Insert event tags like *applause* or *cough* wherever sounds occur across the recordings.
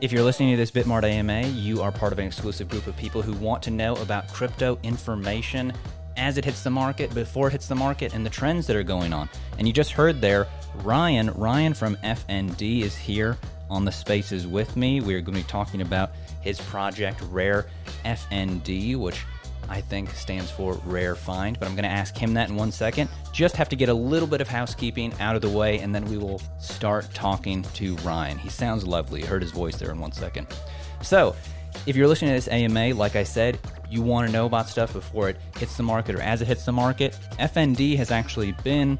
If you're listening to this Bitmart AMA, you are part of an exclusive group of people who want to know about crypto information as it hits the market, before it hits the market, and the trends that are going on. And you just heard there, Ryan, Ryan from FND is here on the spaces with me. We're going to be talking about his project Rare FND, which I think stands for Rare Find, but I'm going to ask him that in one second. Just have to get a little bit of housekeeping out of the way, and then we will start talking to Ryan. He sounds lovely. heard his voice there in one second. So, if you're listening to this AMA, like I said, you want to know about stuff before it hits the market or as it hits the market, FND has actually been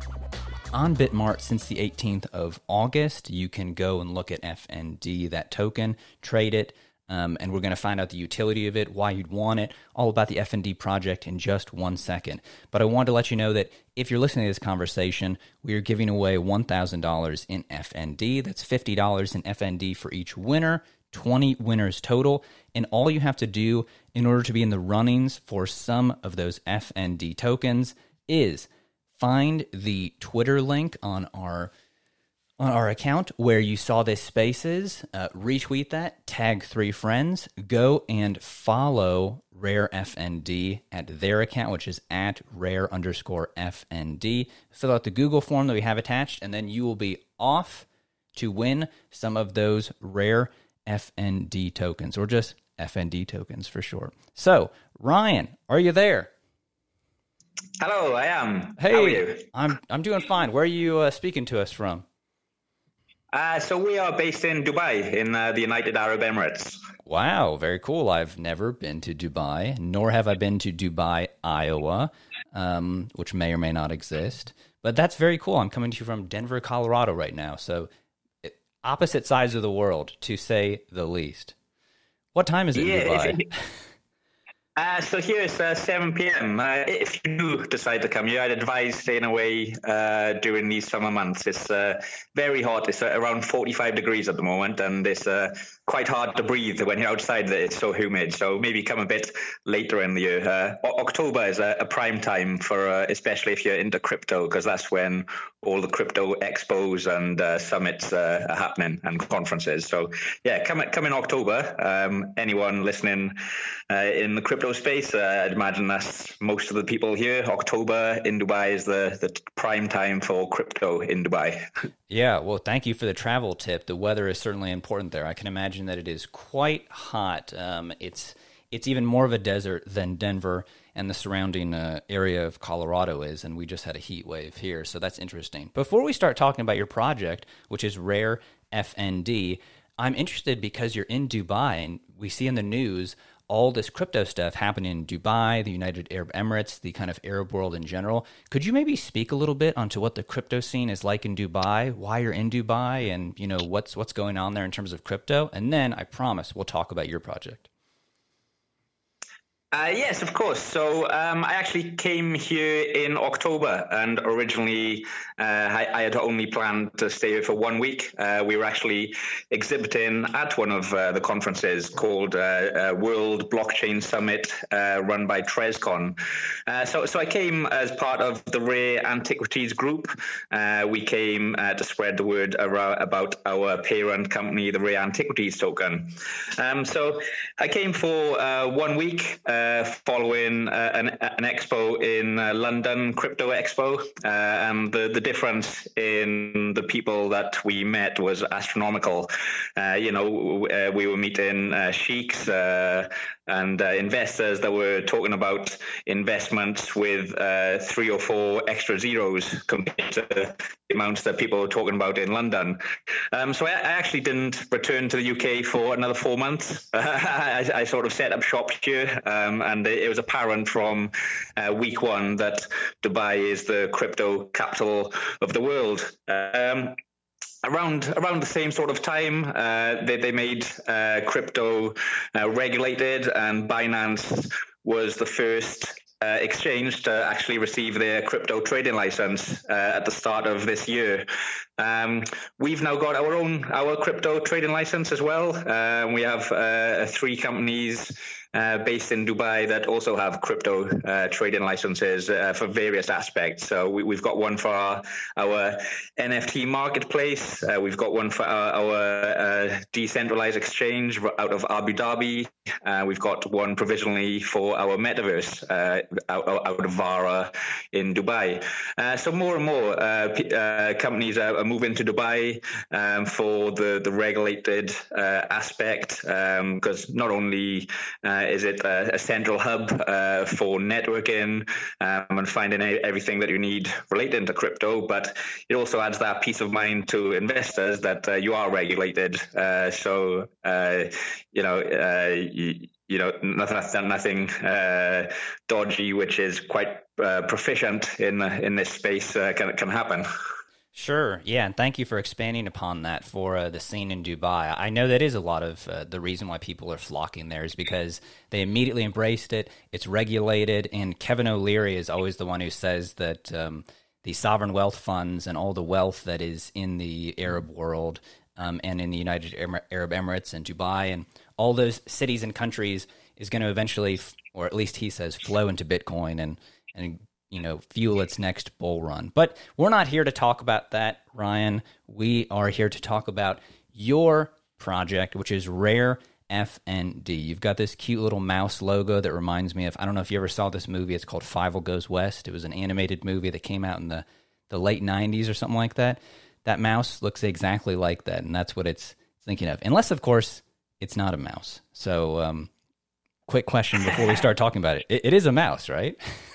on Bitmart since the 18th of August. You can go and look at FND, that token, trade it, um, and we're going to find out the utility of it, why you'd want it, all about the FND project in just one second. But I wanted to let you know that if you're listening to this conversation, we are giving away $1,000 in FND. That's $50 in FND for each winner, 20 winners total. And all you have to do in order to be in the runnings for some of those FND tokens is find the Twitter link on our on our account where you saw this spaces, uh, retweet that, tag three friends, go and follow Rare FND at their account, which is at rare underscore FND. Fill out the Google form that we have attached, and then you will be off to win some of those rare FND tokens, or just FND tokens for short. So, Ryan, are you there? Hello, I am. Hey, I'm I'm doing fine. Where are you uh, speaking to us from? Uh, so we are based in Dubai, in uh, the United Arab Emirates. Wow, very cool. I've never been to Dubai, nor have I been to Dubai, Iowa, um, which may or may not exist. But that's very cool. I'm coming to you from Denver, Colorado right now. So, opposite sides of the world, to say the least. What time is it yeah, in Dubai? *laughs* Uh, so here it's uh, 7 p.m. Uh, if you decide to come here, I'd advise staying away uh, during these summer months. It's uh, very hot. It's uh, around 45 degrees at the moment, and it's quite hard to breathe when you're outside. It's so humid. So maybe come a bit later in the year. Uh, October is a, a, prime time for, uh, especially if you're into crypto, because that's when all the crypto expos and uh, summits are happening and conferences. So yeah, come come in October. Um, anyone listening in the crypto crypto space. Uh, I'd imagine that's most of the people here. October in Dubai is the, the prime time for crypto in Dubai. *laughs* Yeah, well, thank you for the travel tip. The weather is certainly important there. I can imagine that it is quite hot. Um, it's it's even more of a desert than Denver and the surrounding uh, area of Colorado is, and we just had a heat wave here, so that's interesting. Before we start talking about your project, which is Rare FND, I'm interested because you're in Dubai, and we see in the news all this crypto stuff happening in Dubai, the United Arab Emirates, the kind of Arab world in general. Could you maybe speak a little bit onto what the crypto scene is like in Dubai, why you're in Dubai, and you know what's what's going on there in terms of crypto? And then I promise we'll talk about your project. Uh, yes, of course. So um, I actually came here in October, and originally uh, I, I, had only planned to stay here for one week. Uh, we were actually exhibiting at one of uh, the conferences called uh, uh, World Blockchain Summit, run by Trescon. so, so I came as part of the Rare Antiquities Group. we came to spread the word about our parent company, the Rare Antiquities Token. Um, so I came for one week. Uh, following uh, an, an, expo in uh, London, Crypto Expo, and the, the difference in the people that we met was astronomical. you know, we were meeting sheiks and uh, investors that were talking about investments with uh, three or four extra zeros compared to the amounts that people were talking about in London. Um, so I, I, actually didn't return to the UK for another four months. *laughs* I, I, sort of set up shop here, um, and it was apparent from uh, week one that Dubai is the crypto capital of the world. Um, around around the same sort of time, uh, they they made uh, crypto uh, regulated, and Binance was the first uh, exchange to actually receive their crypto trading license uh, at the start of this year. Um, we've now got our own our crypto trading license as well. Uh, we have three companies uh, based in Dubai that also have crypto uh, trading licenses uh, for various aspects. So we, have got one for our, our NFT marketplace. Uh, we've got one for our, our uh, decentralized exchange out of Abu Dhabi. Uh, we've got one provisionally for our metaverse out, out, of Vara in Dubai. so more and more p- companies are, are, moving to Dubai um, for the, the regulated aspect because um, not only uh, is it a, a central hub uh, for networking um, and finding everything that you need related to crypto? But it also adds that peace of mind to investors that uh, you are regulated. Uh, so uh, you know. You, you, know, nothing, nothing dodgy, which is quite proficient in in this space, can can happen. Sure. Yeah. And thank you for expanding upon that for uh, the scene in Dubai. I know that is a lot of uh, the reason why people are flocking there is because they immediately embraced it. It's regulated. And Kevin O'Leary is always the one who says that um, the sovereign wealth funds and all the wealth that is in the Arab world um, and in the United Arab Emirates and Dubai and all those cities and countries is going to eventually, or at least he says, flow into Bitcoin and, and you know, fuel its next bull run. But we're not here to talk about that, Ryan. We are here to talk about your project, which is Rare FND. You've got this cute little mouse logo that reminds me of I don't know if you ever saw this movie. It's called Fievel Goes West. It was an animated movie that came out in the the late 90s or something like that. That mouse looks exactly like that, and that's what it's thinking of. Unless, of course, it's not a mouse. So, um, quick question before we start talking about it. It, it is a mouse, right? *laughs*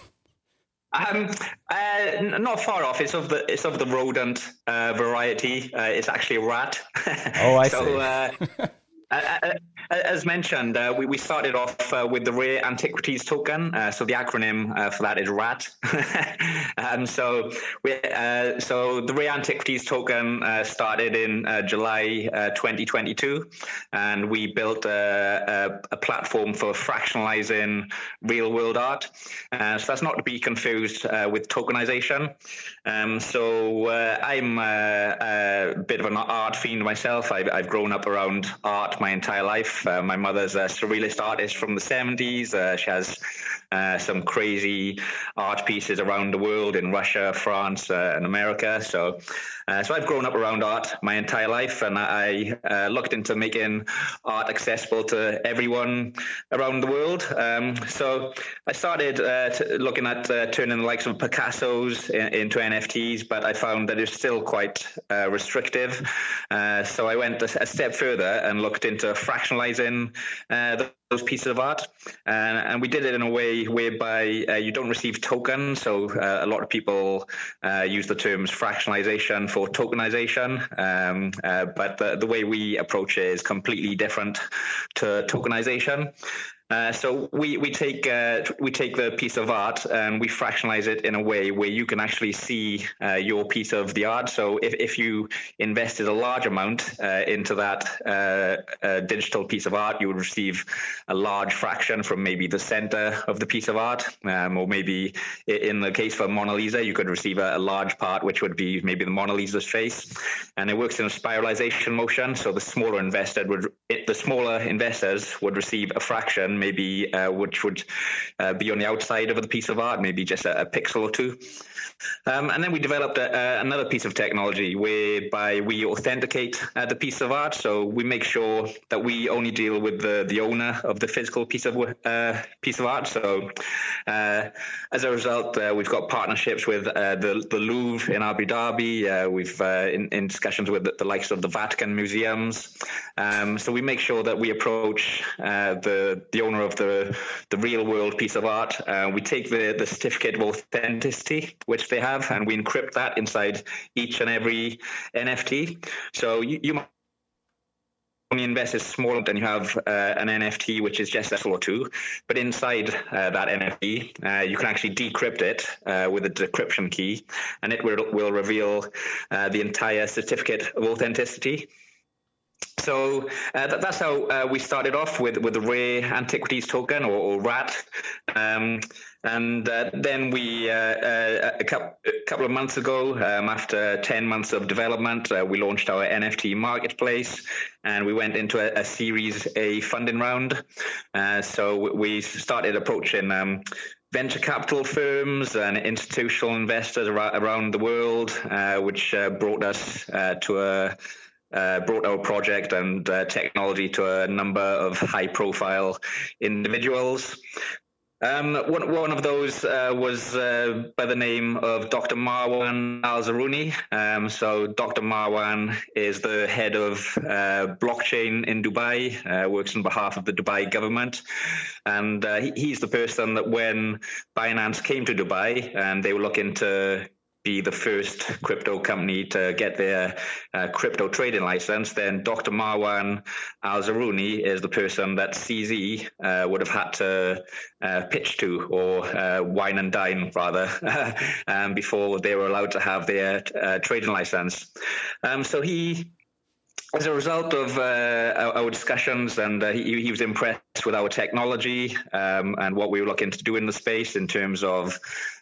Um, uh, not far off. It's of the it's of the rodent uh, variety. Uh, it's actually a rat. *laughs* Oh, I so, see. *laughs* As mentioned, uh, we, we started off uh, with the Rare Antiquities token. Uh, so the acronym uh, for that is RAT. *laughs* um, so we, uh, so the Rare Antiquities token uh, started in July 2022, and we built a, a, a platform for fractionalizing real world art. so that's not to be confused with tokenization. Um, so I'm a, a, bit of an art fiend myself. I've, I've grown up around art my entire life. Uh, my mother's a surrealist artist from the 70s. Uh, she has uh, some crazy art pieces around the world in Russia, France, uh, and America. So, uh, so I've grown up around art my entire life, and I uh, looked into making art accessible to everyone around the world. Um, so I started uh, looking at turning the likes of Picasso's in, into NFTs, but I found that it's still quite restrictive. so I went a, a, step further and looked into fractionalizing the those pieces of art, and, and we did it in a way whereby uh, you don't receive tokens. So uh, a lot of people uh, use the terms fractionalization for tokenization, um, uh, but the, the way we approach it is completely different to tokenization. Uh, so we we take uh, we take the piece of art and we fractionalize it in a way where you can actually see uh, your piece of the art. So if, if you invested a large amount uh, into that uh, digital piece of art, you would receive a large fraction from maybe the center of the piece of art, um, or maybe in the case for Mona Lisa, you could receive a, a, large part, which would be maybe the Mona Lisa's face. And it works in a spiralization motion. So the smaller investor would the smaller investors would receive a fraction maybe uh, which would uh, be on the outside of the piece of art, maybe just a, a pixel or two. Um, and then we developed a, a, another piece of technology whereby we authenticate uh, the piece of art. So we make sure that we only deal with the, the owner of the physical piece of uh, piece of art. So uh, as a result, uh, we've got partnerships with uh, the, the Louvre in Abu Dhabi. Uh, we've in, in, discussions with the, the, likes of the Vatican museums. Um, so we make sure that we approach the the owner of the the real world piece of art. we take the the certificate of authenticity, which they have, and we encrypt that inside each and every NFT. So you, you might only invest is small, then you have uh, an NFT which is just a or two. But inside uh, that NFT, uh, you can actually decrypt it uh, with a decryption key, and it will, will reveal uh, the entire certificate of authenticity. so uh, that, that's how we started off with with the rare antiquities token or, or RAT. Um, and uh, then we, uh, uh, a, couple, a, couple, of months ago, um, after 10 months of development, uh, we launched our NFT marketplace and we went into a, a Series A funding round. Uh, so we started approaching um, venture capital firms and institutional investors around the world, uh, which brought us to a uh, brought our project and uh, technology to a number of high profile individuals. Um, one, one of those uh, was uh, by the name of Dr. Marwan Al Zarouni. Um, so, Dr. Marwan is the head of uh, blockchain in Dubai, uh, works on behalf of the Dubai government. And uh, he, he's the person that when Binance came to Dubai and they were looking to be the first *laughs* crypto company to get their uh, crypto trading license, then Dr. Marwan Al Zarouni is the person that CZ uh, would have had to uh, pitch to or uh, wine and dine rather *laughs* um, before they were allowed to have their uh, trading license. Um, so he as a result of uh, our discussions, and uh, he, he, was impressed with our technology um, and what we were looking to do in the space in terms of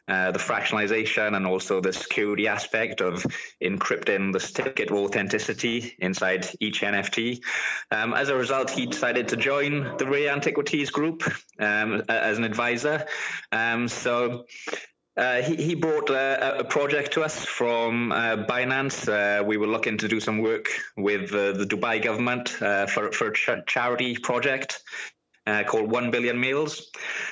uh, the fractionalization and also the security aspect of encrypting the certificate of authenticity inside each NFT. Um, as a result, he decided to join the Rare Antiquities Group um, as an advisor. Um, so uh, he, he brought uh, a project to us from uh, Binance. Uh, we were looking to do some work with uh, the Dubai government uh, for, for a ch- charity project called 1 Billion Meals,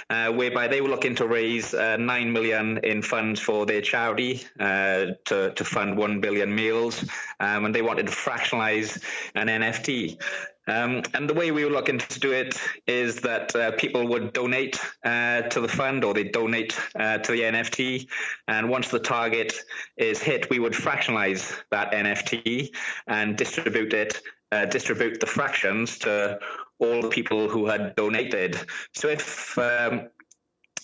whereby they were looking to raise 9 million in funds for their charity to, to fund 1 billion meals. Um, and they wanted to fractionalize an NFT. Um, and the way we were looking to do it is that uh, people would donate uh, to the fund or they donate uh, to the NFT. And once the target is hit, we would fractionalize that NFT and distribute it, uh, distribute the fractions to all the people who had donated. So if um,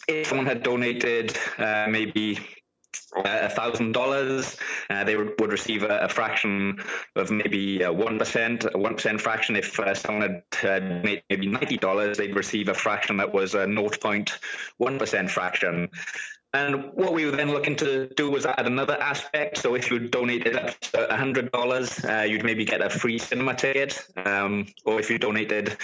if someone had donated uh, maybe a thousand dollars, uh, they would, receive a, a, fraction of maybe one percent, a one percent fraction. If uh, someone had uh, made maybe ninety dollars, they'd receive a fraction that was a 0.1 percent fraction. And what we were then looking to do was add another aspect. So if you donated up to $100, uh, you'd maybe get a free cinema ticket. Um, or if you donated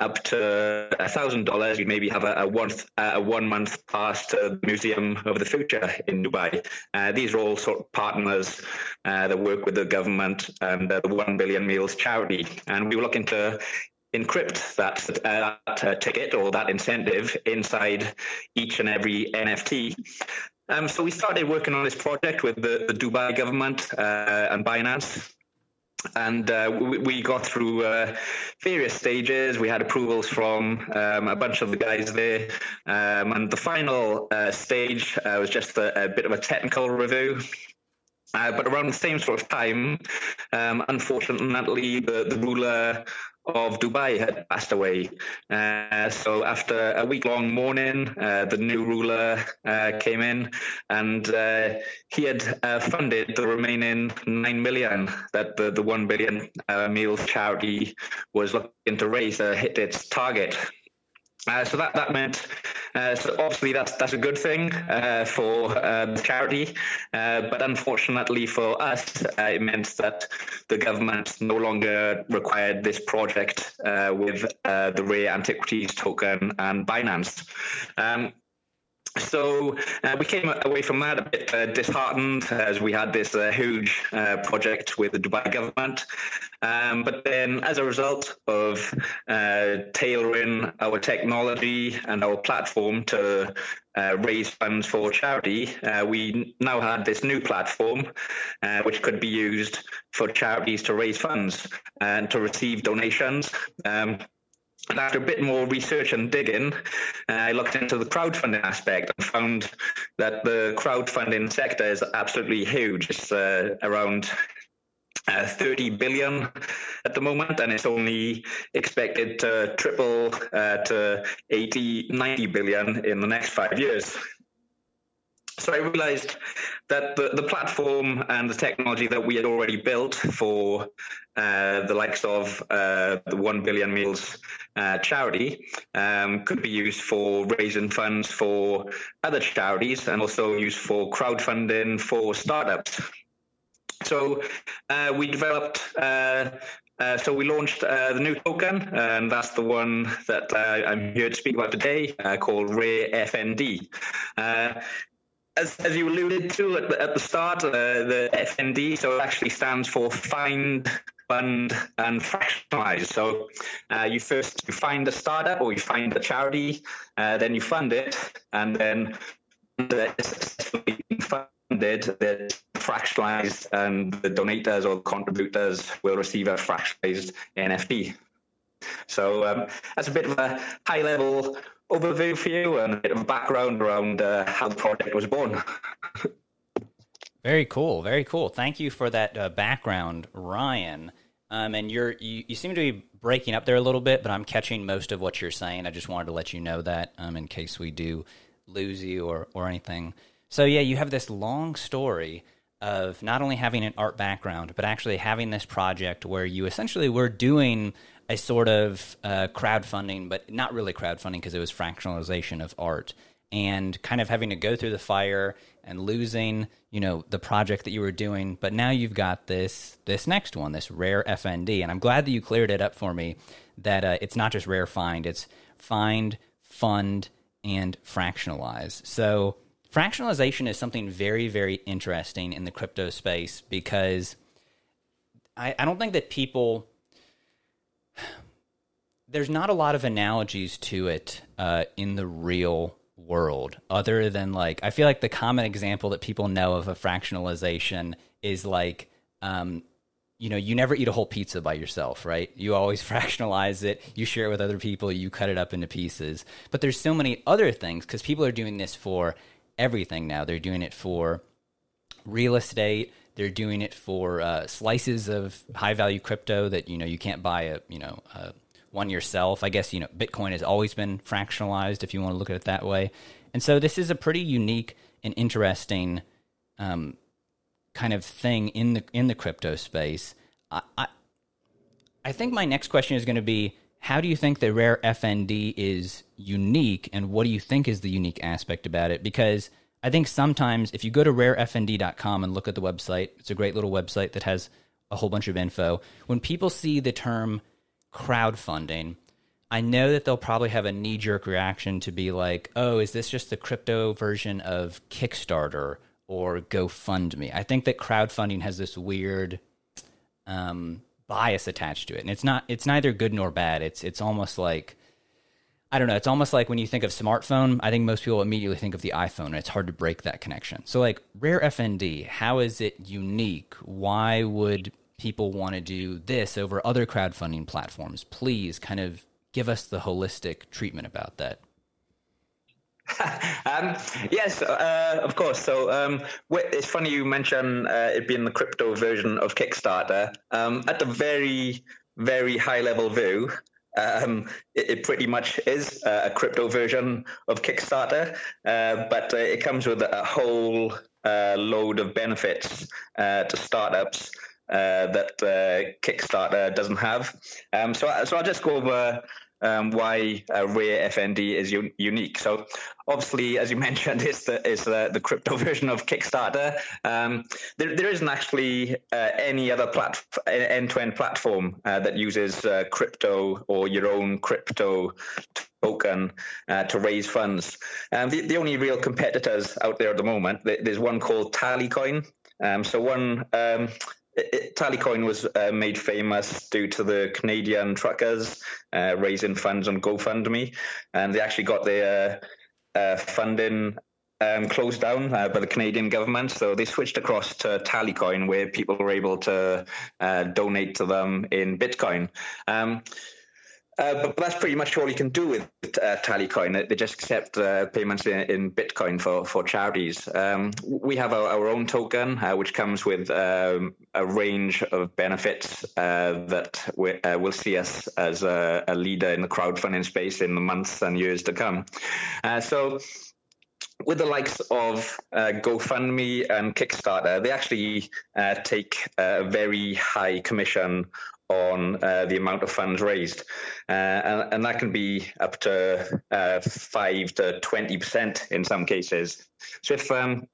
up to $1,000, you'd maybe have a, a, one, a one month pass to the Museum of the Future in Dubai. Uh, these are all sort of partners uh, that work with the government and the 1 Billion Meals charity. And we were looking to encrypt that, uh, that uh, ticket or that incentive inside each and every NFT. Um, so we started working on this project with the, the Dubai government uh, and Binance. And uh, we, we, got through uh, various stages. We had approvals from um, a bunch of the guys there. Um, and the final uh, stage was just a, a, bit of a technical review. Uh, but around the same sort of time, um, unfortunately, the, the ruler of Dubai had passed away. Uh, so after a week long mourning, uh, the new ruler uh, came in and uh, he had uh, funded the remaining 9 million that the, the 1 billion uh, meals charity was looking to raise, hit its target. So that, that meant uh, so obviously that's that's a good thing uh, for uh, the charity, uh, but unfortunately for us, uh, it meant that the government no longer required this project with the Rare Antiquities token and Binance. Um, so uh, we came away from that a bit uh, disheartened as we had this uh, huge project with the Dubai government. Um, but then, as a result of uh, tailoring our technology and our platform to uh, raise funds for charity, uh, we now had this new platform uh, which could be used for charities to raise funds and to receive donations. Um, after a bit more research and digging, uh, I looked into the crowdfunding aspect and found that the crowdfunding sector is absolutely huge. It's uh, around uh, 30 billion at the moment, and it's only expected to triple uh, to 80, 90 billion in the next five years. so I realized that the, the platform and the technology that we had already built for uh, the likes of uh, the 1 billion meals uh, charity um, could be used for raising funds for other charities and also used for crowdfunding for startups. So uh, we developed uh, uh, so we launched uh, the new token, and that's the one that uh, I'm here to speak about today, called Rare FND. As, as, you alluded to at the, at the start, the FND, so it actually stands for Find, Fund, and *laughs* Fractionalize. So you first you find a startup or you find a charity, then you fund it, and then it's successfully funded, that fractionalized and the donators or contributors will receive a fractionalized NFT. So um, that's a bit of a high level overview for you and a bit of background around uh, how the project was born. *laughs* very cool, very cool. Thank you for that uh, background, Ryan. Um, and you're you, you seem to be breaking up there a little bit, but I'm catching most of what you're saying. I just wanted to let you know that um, in case we do lose you or or anything. So yeah, you have this long story of not only having an art background, but actually having this project where you essentially were doing a sort of uh, crowdfunding, but not really crowdfunding because it was fractionalization of art, and kind of having to go through the fire and losing, you know, the project that you were doing. But now you've got this this next one, this rare FND, and I'm glad that you cleared it up for me. That uh, it's not just rare find; it's find, fund, and fractionalize. So fractionalization is something very, very interesting in the crypto space because I, I don't think that people *sighs* there's not a lot of analogies to it uh, in the real world other than like i feel like the common example that people know of a fractionalization is like um, you know you never eat a whole pizza by yourself right you always *laughs* fractionalize it you share it with other people you cut it up into pieces but there's so many other things because people are doing this for everything now. They're doing it for real estate. They're doing it for uh, slices of high value crypto that you know you can't buy a you know a one yourself. I guess you know Bitcoin has always been fractionalized if you want to look at it that way. And so this is a pretty unique and interesting um, kind of thing in the in the crypto space. I, I, I think my next question is going to be how do you think the rare FND is unique, and what do you think is the unique aspect about it? Because I think sometimes if you go to rarefnd.com and look at the website, it's a great little website that has a whole bunch of info. When people see the term crowdfunding, I know that they'll probably have a knee jerk reaction to be like, oh, is this just the crypto version of Kickstarter or GoFundMe? I think that crowdfunding has this weird um, bias attached to it, and it's not it's neither good nor bad. It's it's almost like I don't know. It's almost like when you think of smartphone, I think most people immediately think of the iPhone, and it's hard to break that connection. So, like Rare FND, how is it unique? Why would people want to do this over other crowdfunding platforms? Please, kind of give us the holistic treatment about that. *laughs* um, yes, uh, of course. So um, it's funny you mention uh, it being the crypto version of Kickstarter. Um, at the very, very high level view, um, it, it, pretty much is a crypto version of Kickstarter, uh, but uh, it comes with a whole uh, load of benefits uh, to startups. That Kickstarter doesn't have. Um, so, so I'll just go over um, why uh, Rare FND is un- unique. So, obviously, as you *laughs* mentioned, it's the, it's the, the crypto *laughs* version of Kickstarter. Um, there, there isn't actually uh, any other plat- end-to-end platform uh, that uses uh, crypto or your own crypto token uh, to raise funds. Um, the, the only real competitors out there at the moment, there's one called Tallycoin. Um, so one um, Tallycoin was uh, made famous due to the Canadian truckers uh, raising funds on GoFundMe, and they actually got their uh, funding um, closed down uh, by the Canadian government. So they switched across to Tallycoin, where people were able to uh, donate to them in Bitcoin. Um, uh, but, but, that's pretty much all you can do with uh, Tallycoin. They just accept uh, payments in, in, Bitcoin for, for charities. Um, we have our, our own token, uh, which comes with um, a range of benefits uh, that we, uh, will see us as a, a, leader in the crowdfunding space in the months and years to come. so with the likes of uh, GoFundMe and Kickstarter, they actually uh, take a very high commission on uh, the amount of funds raised, uh, and, and, that can be up to uh, five to twenty percent in some cases. So if um,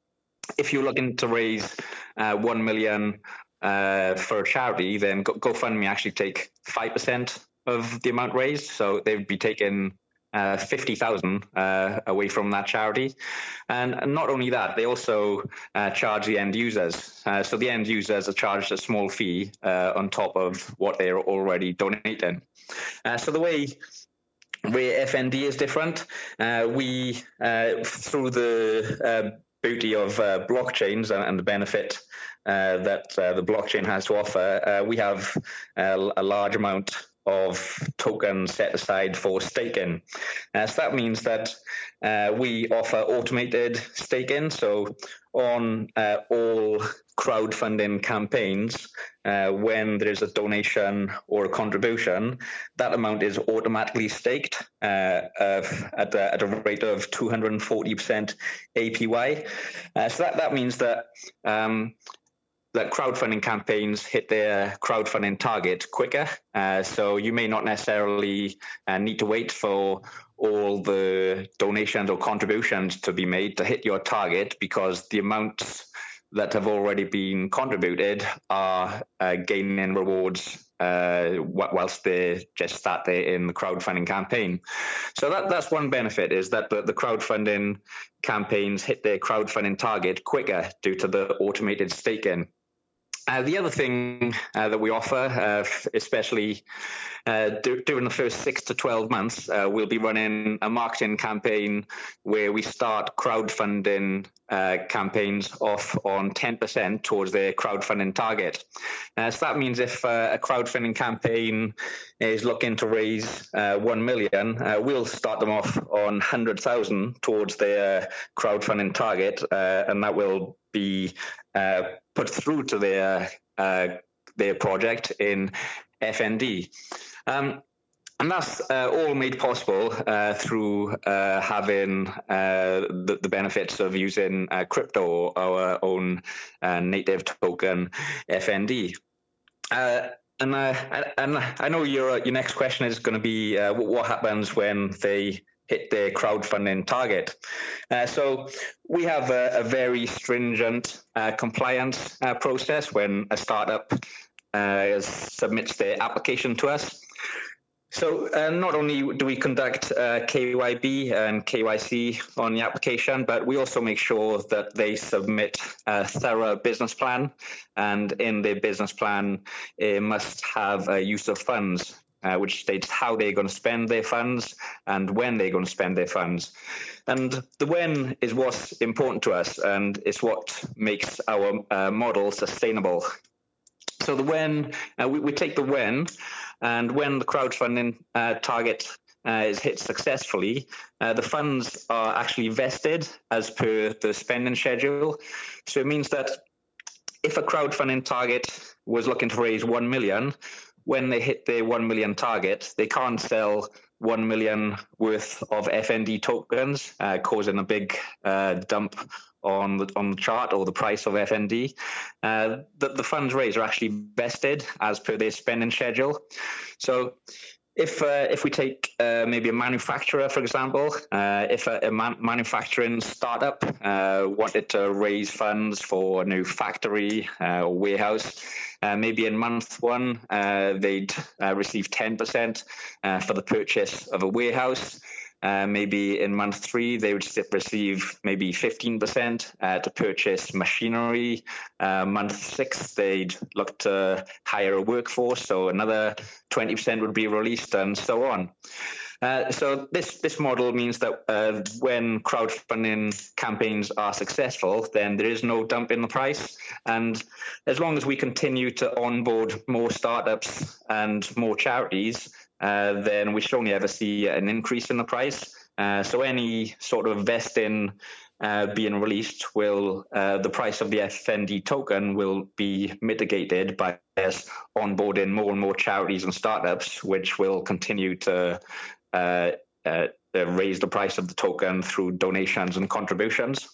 if you're looking to raise uh, one million for a charity, then GoFundMe actually take five percent of the amount raised, so they'd be taking uh, 50,000 uh, away from that charity. And, not only that, they also uh, charge the end users. Uh, so the end users are charged a small fee uh, on top of what they're already donating. Uh, so the way Rare FND is different, we, through the beauty of blockchains and, and, the benefit that the blockchain has to offer, we have a large amount of tokens set aside for staking. Uh, so that means that uh, we offer automated staking. So on uh, all crowdfunding campaigns, uh, when there is a donation or a contribution, that amount is automatically staked uh, at, a, at, a, rate of 240% APY. Uh, so that, that means that um, that crowdfunding campaigns hit their crowdfunding target quicker. Uh, so you may not necessarily uh, need to wait for all the donations or contributions to be made to hit your target because the amounts that have already been contributed are uh, gaining rewards uh, whilst they just start there in the crowdfunding campaign. So that that's one benefit is that the, the crowdfunding campaigns hit their crowdfunding target quicker due to the automated staking. Uh, the other thing uh, that we offer, uh, especially uh, d- during the first six to 12 months, uh, we'll be running a marketing campaign where we start crowdfunding uh, campaigns off on 10% towards their crowdfunding target. so that means if a crowdfunding campaign is looking to raise 1 million, we'll start them off on 100,000 towards their crowdfunding target, and that will be uh, put through to their uh, their project in FND. Um, and that's uh, all made possible uh, through uh, having uh, the, the, benefits of using crypto, our own native token, FND. and and I know your your next question is going to be what happens when they hit their crowdfunding target. Uh, so we have a, a very stringent uh, compliance uh, process when a startup uh, submits their application to us. So uh, not only do we conduct uh, KYB and KYC on the application, but we also make sure that they submit a thorough business plan, and in their business plan, it must have a use of funds uh, which states how they're going to spend their funds and when they're going to spend their funds. And the when is what's important to us, and it's what makes our uh, model sustainable. So the when, uh, we, we, take the when, and when the crowdfunding uh, target uh, is hit successfully, uh, the funds are actually vested as per the spending schedule. So it means that if a crowdfunding target was looking to raise 1 million, when they hit their 1 million target, they can't sell 1 million worth of FND tokens, uh, causing a big uh, dump on the on the chart or the price of FND. Uh, the, the funds raised are actually vested as per their spending schedule. So if uh, if we take uh, maybe a manufacturer, for example, uh, if a, a man- manufacturing startup uh, wanted to raise funds for a new factory uh, or warehouse, uh, maybe in month one they'd receive 10% for the purchase of a warehouse. Uh, maybe in month three, they would receive maybe 15% uh, to purchase machinery. Uh, month six, they'd look to hire a workforce, so another 20% would be released, and so on. Uh, so this this model means that uh, when crowdfunding campaigns are successful, then there is no dump in the price, and as long as we continue to onboard more startups and more charities, uh, then we should only ever see an increase in the price. Uh, so any sort of vesting uh, being released will the price of the FND token will be mitigated by us onboarding more and more charities and startups, which will continue to uh, uh, raise the price of the token through donations and contributions.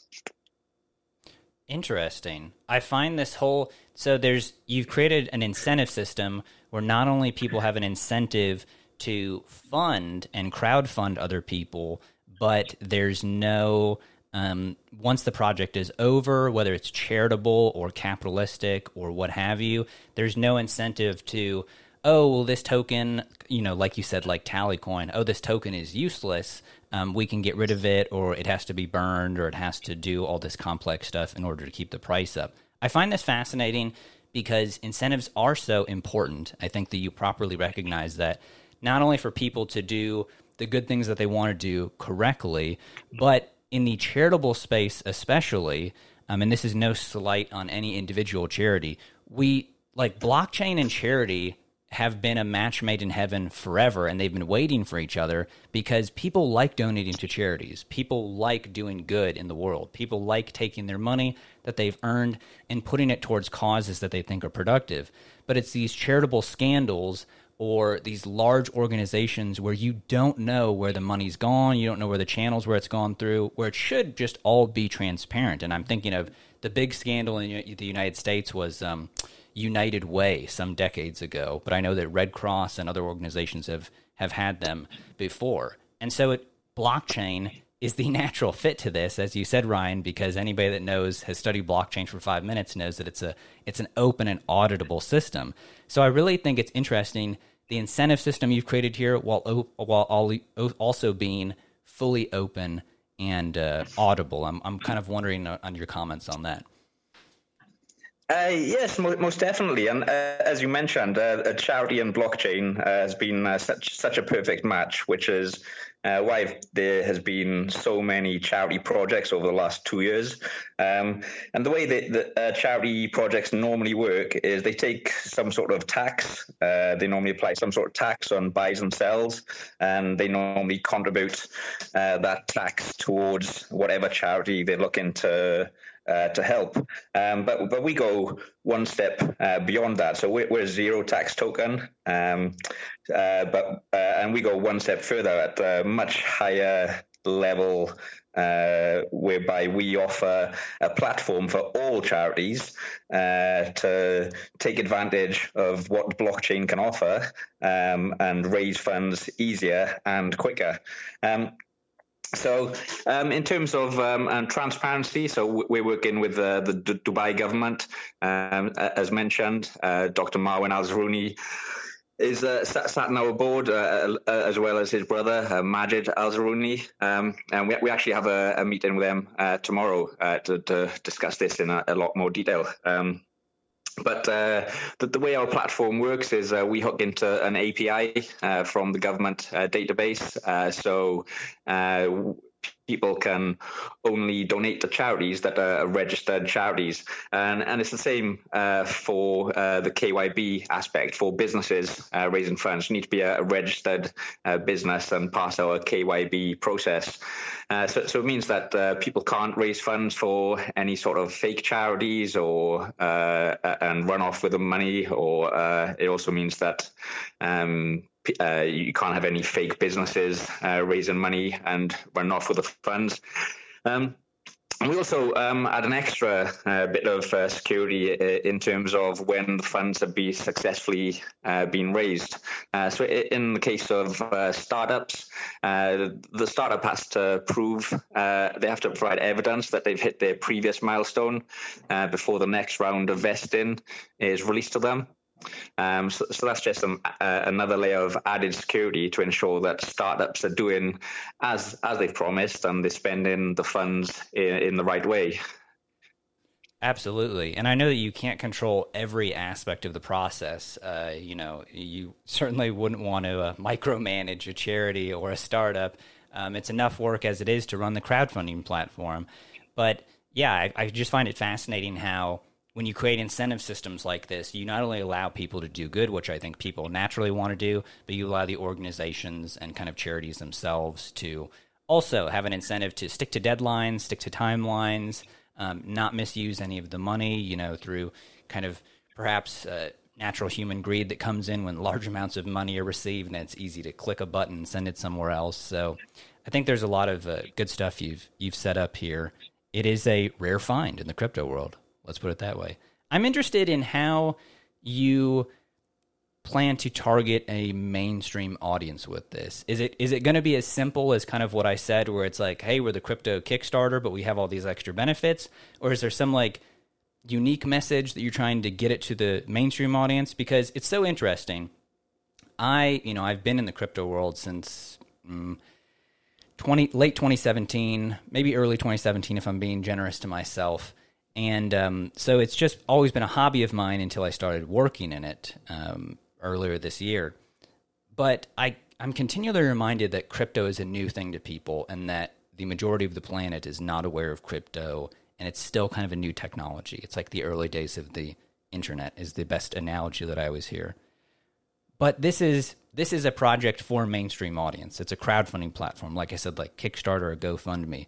Interesting. I find this whole so there's you've created an incentive system where not only people have an incentive to fund and crowd fund other people, but there's no um, once the project is over, whether it's charitable or capitalistic or what have you, there's no incentive to oh well this token you know like you said like tallycoin oh this token is useless um, we can get rid of it, or it has to be burned, or it has to do all this complex stuff in order to keep the price up. I find this fascinating because incentives are so important. I think that you properly recognize that not only for people to do the good things that they want to do correctly, but in the charitable space, especially, um, and this is no slight on any individual charity, we like blockchain and charity have been a match made in heaven forever and they've been waiting for each other because people like donating to charities. People like doing good in the world. People like taking their money that they've earned and putting it towards causes that they think are productive. But it's these charitable scandals or these large organizations where you don't know where the money's gone, you don't know where the channels where it's gone through, where it should just all be transparent. And I'm thinking of the big scandal in the United States was um, United Way some decades ago, but I know that Red Cross and other organizations have have had them before. And so it, blockchain is the *laughs* natural fit to this, as you said, Ryan, because anybody that knows has studied blockchain for five minutes knows that it's a it's an open and auditable system. So I really think it's interesting the incentive system you've created here, while while also being fully open and uh, audible. I'm I'm kind of wondering on your comments on that. Uh, yes, most definitely. And uh, as you mentioned, uh, charity and blockchain uh, has been uh, such such a perfect match, which is uh, why there has been so many charity projects over the last two years. Um, and the way that charity projects normally work is they take some sort of tax. they normally apply some sort of tax on buys and sells, and they normally contribute that tax towards whatever charity they're looking to uh, to help. Um, but but we go one step uh, beyond that. So we're, we're, zero tax token, um, uh, but uh, and we go one step further at a much higher level. Uh, whereby we offer a platform for all charities uh, to take advantage of what blockchain can offer um, and raise funds easier and quicker. So, um, in terms of um, transparency, so we're working with uh, the D- Dubai government, um, as mentioned. Uh, Dr. Marwan Al is uh, sat, sat on our board, uh, uh, as well as his brother uh, Majid Al Zarouni, um, and we, we actually have a, a meeting with them tomorrow to, to, discuss this in a, a lot more detail. Um, but uh, the, the, way our platform works is uh, we hook into an API uh, from the government uh, database. Uh, so uh, people can only donate to charities that are registered charities. And, and it's the same uh, for uh, the KYB aspect for businesses uh, raising funds. You need to be a registered uh, business and pass our KYB process. Uh, so, so it means that uh, people can't raise funds for any sort of fake charities or and run off with the money. Or it also means that um, uh, you can't have any fake businesses uh, raising money and run off with the funds. Um, we also um, add an extra uh, bit of uh, security uh, in terms of when the funds have been successfully uh, been raised. Uh, so, in the case of uh, startups, the startup has to prove they have to provide evidence that they've hit their previous milestone before the next round of vesting is released to them. Um, so, so, that's just some, uh, another layer of added security to ensure that startups are doing as as they've promised and they're spending the funds in, in the right way. Absolutely, and I know that you can't control every aspect of the process. Uh, you know, you certainly wouldn't want to uh, micromanage a charity or a startup. Um, it's enough work as it is to run the crowdfunding platform. But yeah, I, I just find it fascinating how when you create incentive systems like this, you not only allow people to do good, which I think people naturally want to do, but you allow the organizations and kind of charities themselves to also have an incentive to stick to deadlines, stick to timelines, um, not misuse any of the money, you know, through kind of perhaps uh, natural human greed that comes in when large amounts of money are received and it's easy to click a button and send it somewhere else. So I think there's a lot of uh, good stuff you've you've set up here. It is a rare find in the crypto world. Let's put it that way. I'm interested in how you plan to target a mainstream audience with this? Is it is it going to be as simple as kind of what I said, where it's like, hey, we're the crypto Kickstarter, but we have all these extra benefits, or is there some like unique message that you're trying to get it to the mainstream audience? Because it's so interesting. I, you know, I've been in the crypto world since mm, 20 late 2017, maybe early 2017, if I'm being generous to myself. And um, so it's just always been a hobby of mine until I started working in it. Um, earlier this year. But I, I'm continually reminded that crypto is a new thing to people and that the majority of the planet is not aware of crypto and it's still kind of a new technology. It's like the early days of the internet is the best analogy that I always hear. But this is this is a project for a mainstream audience. It's a crowdfunding platform, like I said, like Kickstarter or GoFundMe.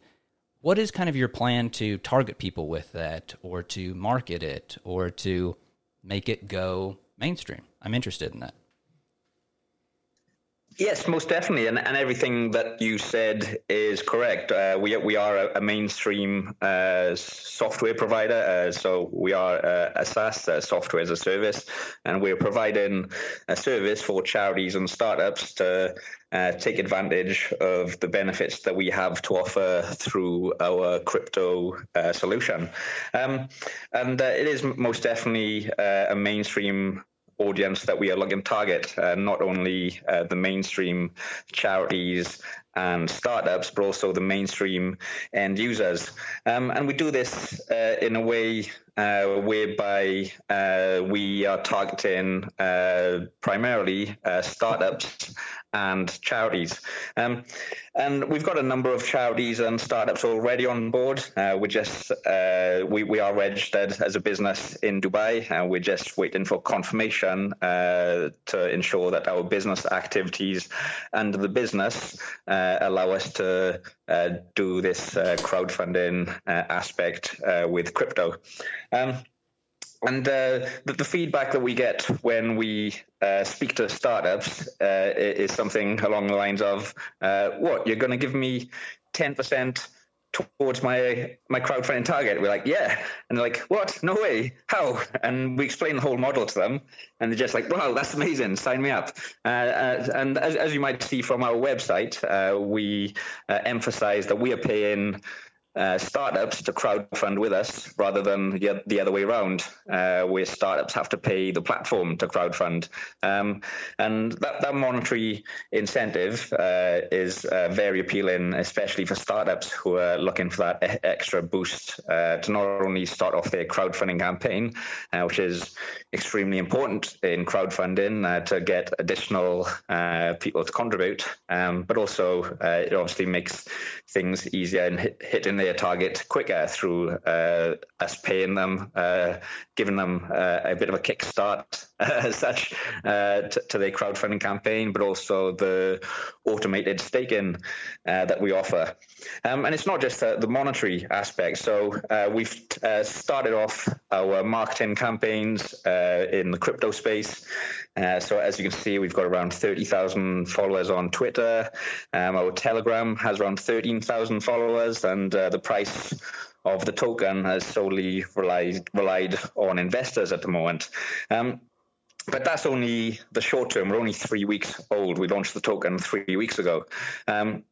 What is kind of your plan to target people with that, or to market it, or to make it go mainstream? I'm interested in that. Yes, most definitely, and, and everything that you said is correct. Uh, we we are a, a mainstream uh, software provider, uh, so we are a, a SaaS uh, software as a service, and we're providing a service for charities and startups to uh, take advantage of the benefits that we have to offer through our crypto uh, solution. Um, and it is most definitely a mainstream audience that we are looking to target, uh, not only uh, the mainstream charities and startups, but also the mainstream end users. Um, and we do this uh, in a way uh, whereby uh, we are targeting uh, primarily startups and charities. Um, and we've got a number of charities and startups already on board. Uh, we just uh, we we are registered as a business in Dubai, and we're just waiting for confirmation uh, to ensure that our business activities under the business uh, allow us to uh, do this uh, crowdfunding aspect with crypto. Um, and uh, the, the, feedback that we get when we uh, speak to startups uh, is something along the lines of, uh, "What you're going to give me ten percent towards my my crowdfunding target?" We're like, "Yeah," and they're like, "What? No way! How?" And we explain the whole model to them, and they're just like, "Wow, that's amazing! Sign me up!" Uh, uh, and as, as, you might see from our website, we emphasize that we are paying uh, startups to crowdfund with us rather than the, the other way around, uh, where startups have to pay the platform to crowdfund. Um, and that, that monetary incentive uh, is uh, very appealing, especially for startups who are looking for that extra boost uh, to not only start off their crowdfunding campaign, uh, which is extremely important in crowdfunding to get additional people to contribute, um, but also it obviously makes things easier in hit, hitting their target quicker through uh, us paying them, uh, giving them uh, a bit of a kickstart *laughs* as such uh, to, to, their crowdfunding campaign, but also the automated staking uh, that we offer. Um, and it's not just the monetary aspect. So uh, we've started off our marketing campaigns in the crypto space. Uh, so as you can see, we've got around 30,000 followers on Twitter. Um, our Telegram has around 13,000 followers, and uh, the price of the token has solely relied, relied on investors at the moment. Um, but that's only the short term. We're only three weeks old. We launched the token three weeks ago. Um,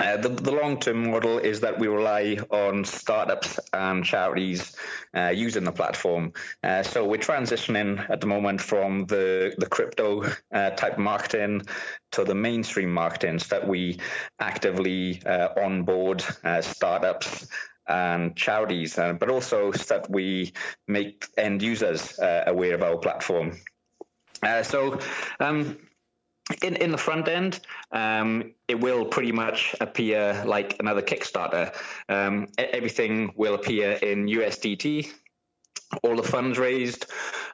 uh, the, the long term model is that we rely on startups and charities uh, using the platform. Uh, so we're transitioning at the moment from the, the crypto uh, type marketing to the mainstream marketing so that we actively uh, onboard uh, startups and charities, but also so that we make end users aware of our platform. So, um, in in the front end, um, it will pretty much appear like another Kickstarter. Um, everything will appear in USDT. All the funds raised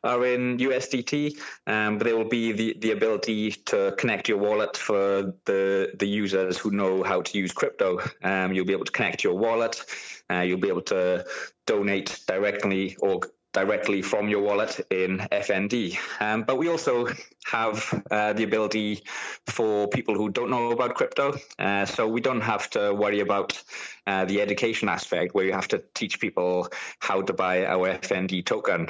are in USDT, um, but there will be the, the ability to connect your wallet for the the users who know how to use crypto. Um, you'll be able to connect your wallet. Uh, you'll be able to donate directly or directly from your wallet in FND. Um, but we also have uh, the ability for people who don't know about crypto. Uh, so we don't have to worry about uh, the education aspect where you have to teach people how to buy our FND token.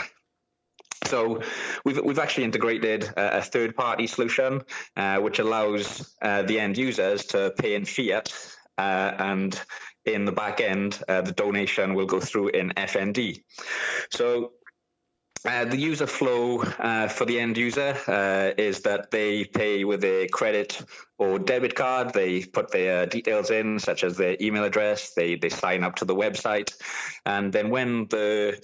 So we've we've actually integrated a, third party solution uh, which allows uh, the end users to pay in fiat uh, and in the back end uh, the donation will go through in FND. So uh, the user flow uh, for the end user uh, is that they pay with a credit or debit card. They put their details in, such as their email address. They they sign up to the website, and then when the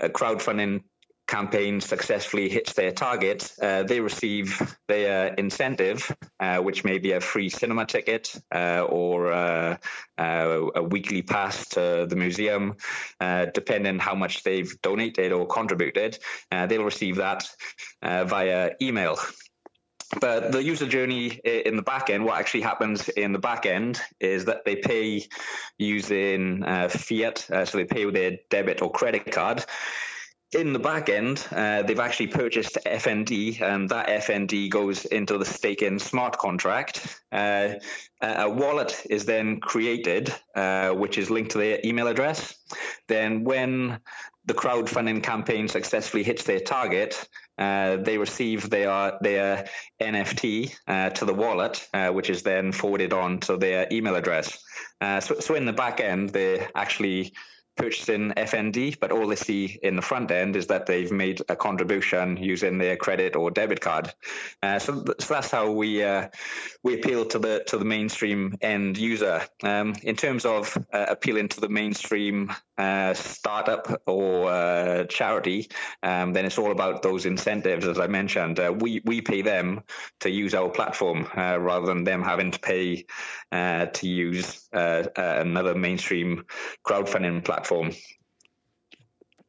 uh, crowdfunding campaign successfully hits their target, uh, they receive their incentive, uh, which may be a free cinema ticket uh, or uh, uh, a weekly pass to the museum, uh, depending how much they've donated or contributed. they'll receive that via email. But the user journey in the back end, what actually happens in the back end is that they pay using fiat, so they pay with their debit or credit card in the back end, uh, they've actually purchased FND, and that FND goes into the staking smart contract. Uh, a wallet is then created, uh, which is linked to their email address. Then, when the crowdfunding campaign successfully hits their target, uh, they receive their their NFT uh, to the wallet, uh, which is then forwarded on to their email address. so, so in the back end, they actually purchasing FND, but all they see in the front end is that they've made a contribution using their credit or debit card. Uh, so, th- so, that's how we uh, we appeal to the to the mainstream end user. Um, in terms of uh, appealing to the mainstream uh, startup or uh, charity, um, then it's all about those incentives, as I mentioned. Uh, we we pay them to use our platform rather than them having to pay to use another mainstream crowdfunding platform platform.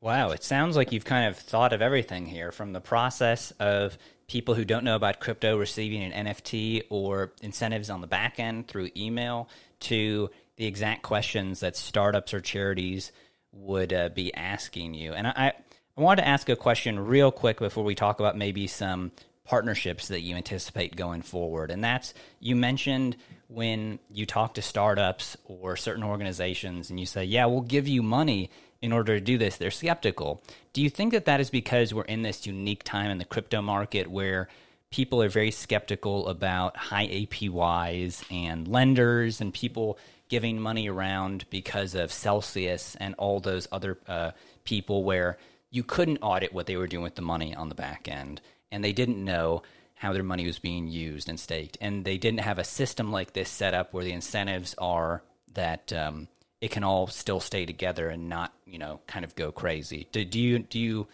Wow, it sounds like you've kind of thought of everything here from the process of people who don't know about crypto receiving an NFT or incentives on the back end through email to the exact questions that startups or charities would uh, be asking you. And I, I wanted to ask a question real quick before we talk about maybe some partnerships that you anticipate going forward. And that's you mentioned when you talk to startups or certain organizations and you say, yeah, we'll give you money in order to do this, they're skeptical. Do you think that that is because we're in this unique time in the crypto market where people are very skeptical about high APYs and lenders and people giving money around because of Celsius and all those other uh, people where you couldn't audit what they were doing with the money on the back end and they didn't know how their money was being used and staked. And they didn't have a system like this set up where the incentives are that um, it can all still stay together and not, you know, kind of go crazy. Do, do you do you?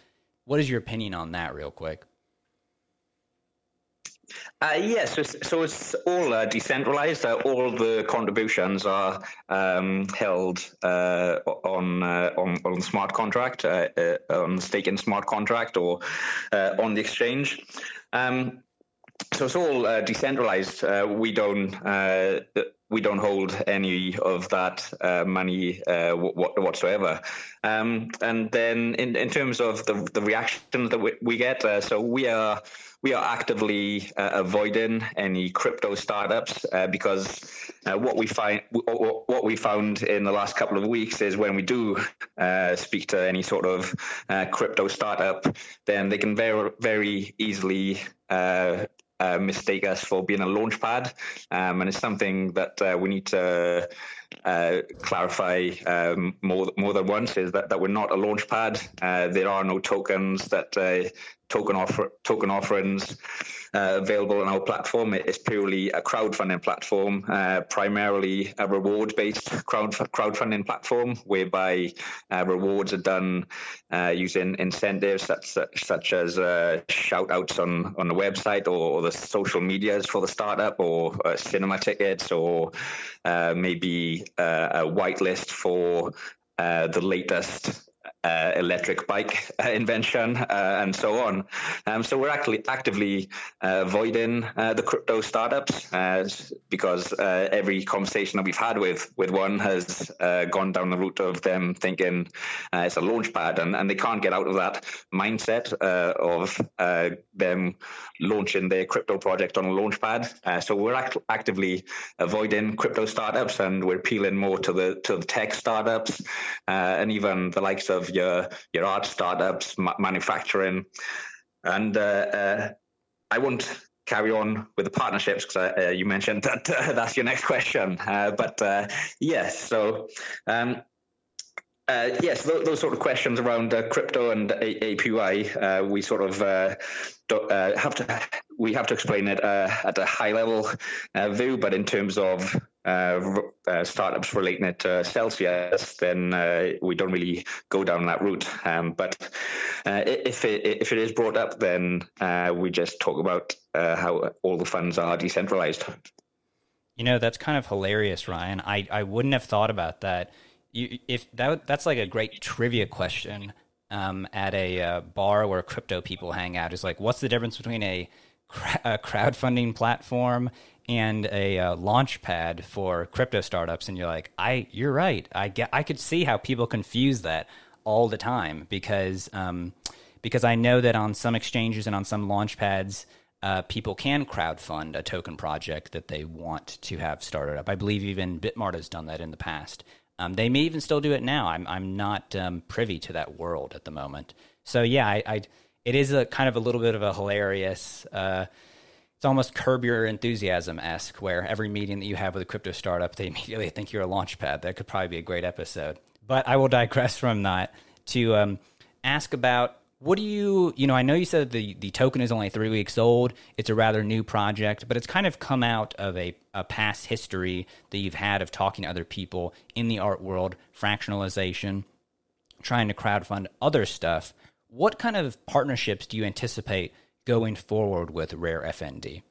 What is your opinion on that, real quick? Uh, yes, so, so, it's all uh, decentralized. Uh, all the contributions are um, held uh, on, uh, on on smart contract, uh, on staking smart contract, or on the exchange. Um, so it's all uh, decentralized. Uh, we don't uh, we don't hold any of that uh, money uh, whatsoever. Um, and then in, in terms of the the reaction that we, we get, uh, so we are we are actively avoiding any crypto startups because what we find what we found in the last couple of weeks is when we do speak to any sort of crypto startup, then they can very very easily uh, uh, mistake us for being a launch pad. Um, and it's something that uh, we need to uh, clarify um, more more than once is that, that we're not a launch pad. Uh, there are no tokens that uh, token offer token offerings uh, available on our platform. It is purely a crowdfunding platform, uh, primarily a reward based crowd crowdfunding platform, whereby uh, rewards are done uh, using incentives such such as uh, shout outs on on the website or, or, the social medias for the startup, or uh, cinema tickets, or maybe a whitelist for the latest uh, electric bike uh, invention uh, and so on. Um, so we're actually actively uh, avoiding uh, the crypto startups because every conversation that we've had with with one has gone down the route of them thinking it's a launch pad and, and they can't get out of that mindset of them launching their crypto project on a launch pad. so we're act- actively avoiding crypto startups and we're appealing more to the to the tech startups and even the likes of your your art startups, ma- manufacturing, and uh, uh, I won't carry on with the partnerships because uh, you mentioned that uh, *laughs* that's your next question. Uh, but uh, yes, so. Um, uh, yes, those, those, sort of questions around uh, crypto and A- APY, we sort of have to we have to explain it at a high level view, but in terms of uh, uh, startups relating it to Celsius, then uh, we don't really go down that route. Um, but uh, if it if it is brought up, then uh, we just talk about uh, how all the funds are decentralized. You know, that's kind of hilarious, Ryan. I, I wouldn't have thought about that. You, if that that's like a great trivia question um, at a bar where crypto people hang out. Is like, what's the difference between a, a crowdfunding platform and a uh, launch pad for crypto startups and you're like i you're right. I get i could see how people confuse that all the time because um, because i know that on some exchanges and on some launch pads uh, people can crowdfund a token project that they want to have started up. I believe even bitmart has done that in the past. Um, they may even still do it now. I'm, I'm not um, privy to that world at the moment. So yeah I, I, it is a kind of a little bit of a hilarious uh, it's almost curb your enthusiasm esque, where every meeting that you have with a crypto startup, they *laughs* immediately think you're a launch pad. That could probably be a great episode. But I will digress *laughs* from that to um, ask about what do you, you know, I know you said the, the token is only three weeks old. It's a rather new project, but it's kind of come out of a, a past history that you've had of talking to other people in the art world, fractionalization, trying to crowdfund other stuff. What kind of partnerships do you anticipate going forward with Rare FND?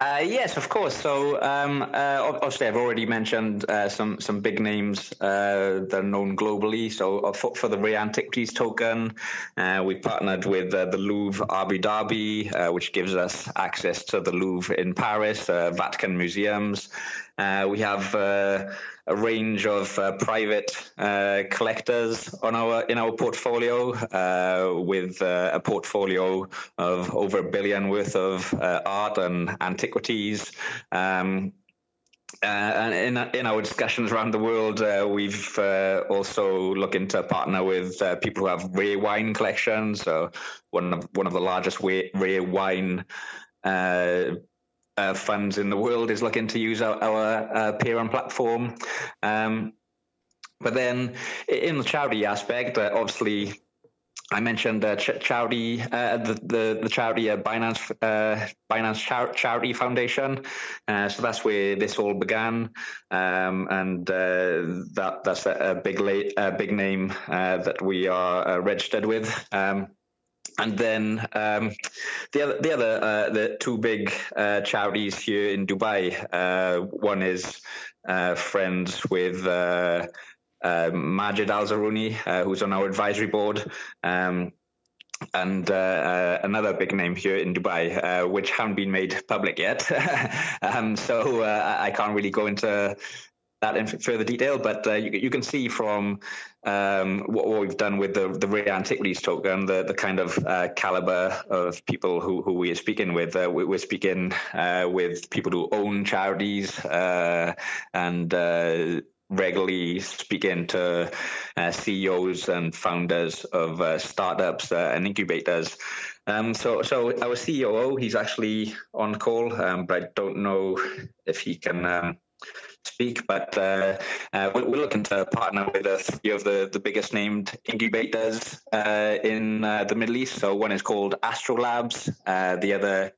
Uh, yes, of course. So um, uh, obviously, I've already mentioned uh, some some big names uh, that are known globally. So uh, for, for, the Rare Antiquities token, uh, we partnered with the Louvre Abu Dhabi, which gives us access to the Louvre in Paris, Vatican museums. We have a range of uh, private uh, collectors on our in our portfolio, uh, with uh, a portfolio of over a billion worth of uh, art and antiquities. Um, uh, and in, in our discussions around the world, uh, we've uh, also looking to partner with people who have rare wine collections. So one of one of the largest rare wine uh, funds in the world is looking to use our, our uh, peer platform. Um, but then in the charity aspect, uh, obviously, I mentioned uh, ch- charity, uh, the, the, the charity uh, Binance uh, Binance Char- Charity Foundation. Uh, so that's where this all began, um, and uh, that that's a, big la- a big name that we are registered with. Um, and then um, the other, the other, uh, the two big uh, charities here in Dubai. Uh, one is uh, friends with uh, uh, Majid Al Zarouni, who's on our advisory board. Um, and another big name here in Dubai, which haven't been made public yet. *laughs* um, so I can't really go into that in further detail, but uh, you, you, can see from um, what, what, we've done with the, the Rare Antiquities token, the, the kind of uh, caliber of people who, who we are speaking with. Uh, we, are speaking uh, with people who own charities uh, and uh, regularly speaking to CEOs and founders of startups and incubators. Um, so, so our COO, he's actually on call, um, but I don't know if he can um, speak, but uh, uh, we're, looking to partner with a few of the, the biggest named incubators uh, in uh, the Middle East. So one is called Astro Labs, uh, the other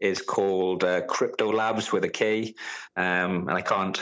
is called uh, Krypto Labs with a K, um, and I can't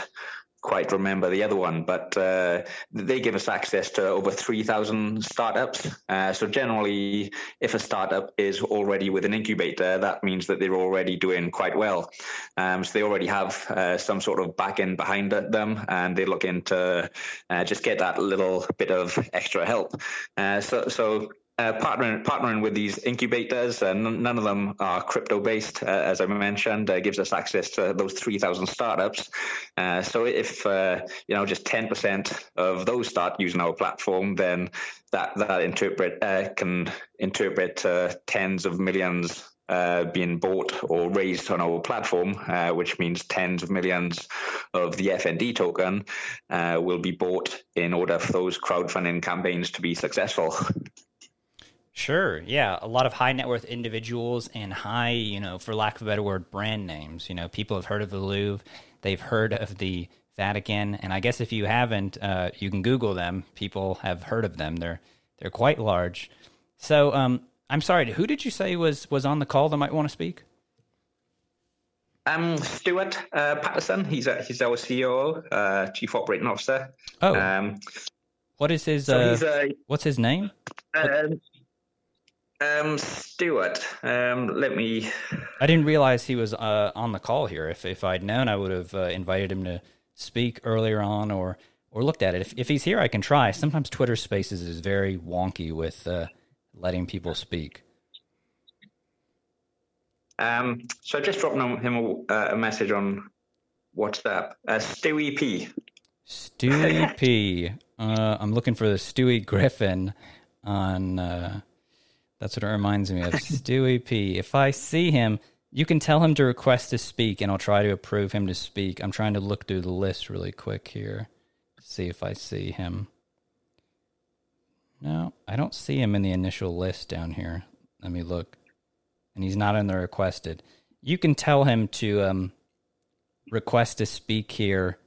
quite remember the other one, but uh, they give us access to over 3,000 startups. Uh, so generally, if a startup is already with an incubator, that means that they're already doing quite well. Um, so they already have uh, some sort of back end behind them, and they're looking to uh, just get that little bit of extra help. Uh, so, so uh, partnering partnering with these incubators. Uh, n- none of them are crypto based, uh, as I mentioned. Uh, gives us access to those three thousand startups. Uh, so if uh, you know just ten percent of those start using our platform, then that that interpret uh, can interpret uh, tens of millions. Uh, being bought or raised on our platform, which means tens of millions of the FND token will be bought in order for those crowdfunding campaigns to be successful. Sure. Yeah. A lot of high net worth individuals and high, you know, for lack of a better word, brand names. You know, people have heard of the Louvre, they've heard of the Vatican, and I guess if you haven't, uh, you can Google them. People have heard of them. They're they're quite large. So, um, I'm sorry. Who did you say was was on the call that might want to speak? Um, Stuart uh, Patterson. He's a, he's our CEO, uh, Chief Operating Officer. Oh. Um, what is his? So uh, a, what's his name? Um, um, Stuart, um, let me. I didn't realize he was uh, on the call here. If if I'd known, I would have uh, invited him to speak earlier on, or or looked at it. If if he's here, I can try. Sometimes Twitter Spaces is very wonky with uh, letting people speak. Um, so I just dropped him a, uh, a message on WhatsApp. Uh, Stewie P. Stewie P. Uh, I'm looking for the Stewie Griffin on. That's what it reminds me of. *laughs* Stewie P. If I see him, you can tell him to request to speak, and I'll try to approve him to speak. I'm trying to look through the list really quick here, see if I see him. No, I don't see him in the initial list down here. Let me look. And he's not in the requested. You can tell him to um, request to speak here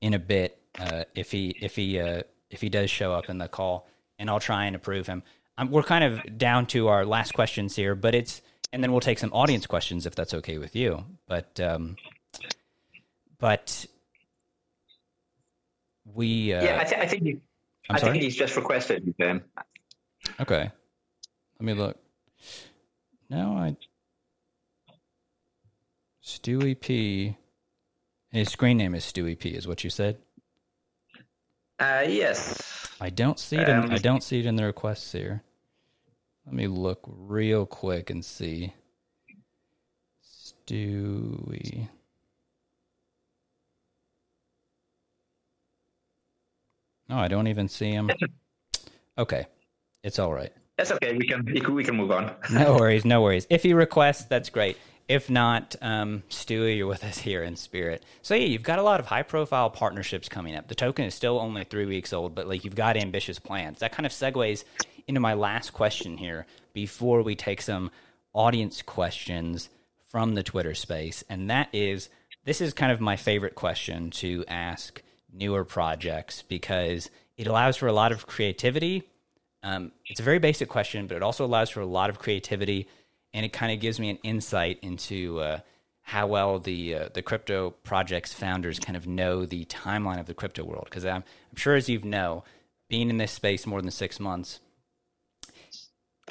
in a bit uh, if he if he uh, if he does show up in the call, and I'll try and approve him we're kind of down to our last questions here, but it's and then we'll take some audience questions if that's okay with you. But um, but we uh, yeah, I, th- I think he, i think he's just requested Ben. Okay, let me look. No, I Stewie P. His screen name is Stewie P. Is what you said? Uh, yes. I don't see it. In, um, I don't see it in the requests here. Let me look real quick and see. Stewie. No, I don't even see him. Okay, it's all right. That's okay. We can we can move on. no worries, no worries. If he requests, that's great. If not, um, Stewie, you're with us here in spirit. So yeah, you've got a lot of high profile partnerships coming up. The token is still only three weeks old, but like you've got ambitious plans. That kind of segues into my last question here before we take some audience questions from the Twitter space. And that is this is kind of my favorite question to ask newer projects because it allows for a lot of creativity. Um, it's a very basic question, but it also allows for a lot of creativity, and it kind of gives me an insight into uh, how well the uh, the crypto projects founders kind of know the timeline of the crypto world. Because I'm, I'm sure, as you know, being in this space more than six months,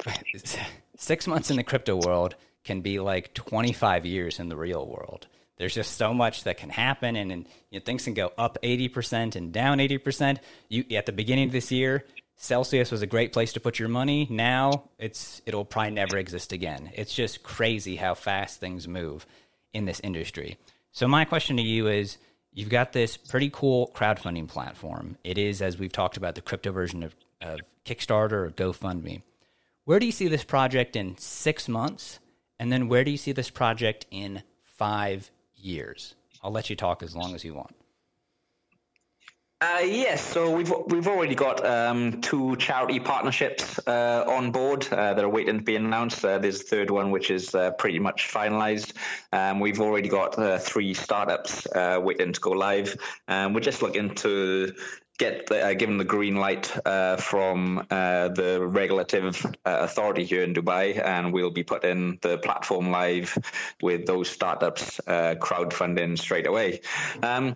*laughs* six months in the crypto world can be like 25 years in the real world. There's just so much that can happen, and, and you know, things can go up 80% and down 80%. You at the beginning of this year, Celsius was a great place to put your money. Now it's it'll probably never exist again. It's just crazy how fast things move in this industry. So my question to you is you've got this pretty cool crowdfunding platform. It is, as we've talked about, the crypto version of, of Kickstarter or GoFundMe. Where do you see this project in six months? And then where do you see this project in five years? I'll let you talk as long as you want. Uh, yes, so we've we've already got um, two charity partnerships uh, on board uh, that are waiting to be announced. Uh, there's a third one which is uh, pretty much finalised. Um, we've already got uh, three startups waiting to go live. Um, we're just looking to get the, uh, given the green light uh, from uh, the regulative uh, authority here in Dubai, and we'll be putting the platform live with those startups uh, crowdfunding straight away. Um,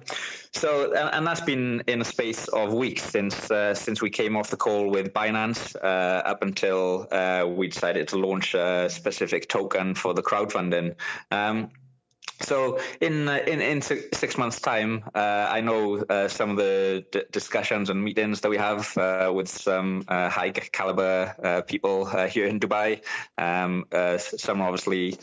so, and, and, that's been in a space of weeks since uh, since we came off the call with Binance up until we decided to launch a specific token for the crowdfunding. Um, so in uh, in in six months' time, uh, I know uh, some of the d- discussions and meetings that we have uh, with some uh, high caliber people here in Dubai. Um, some obviously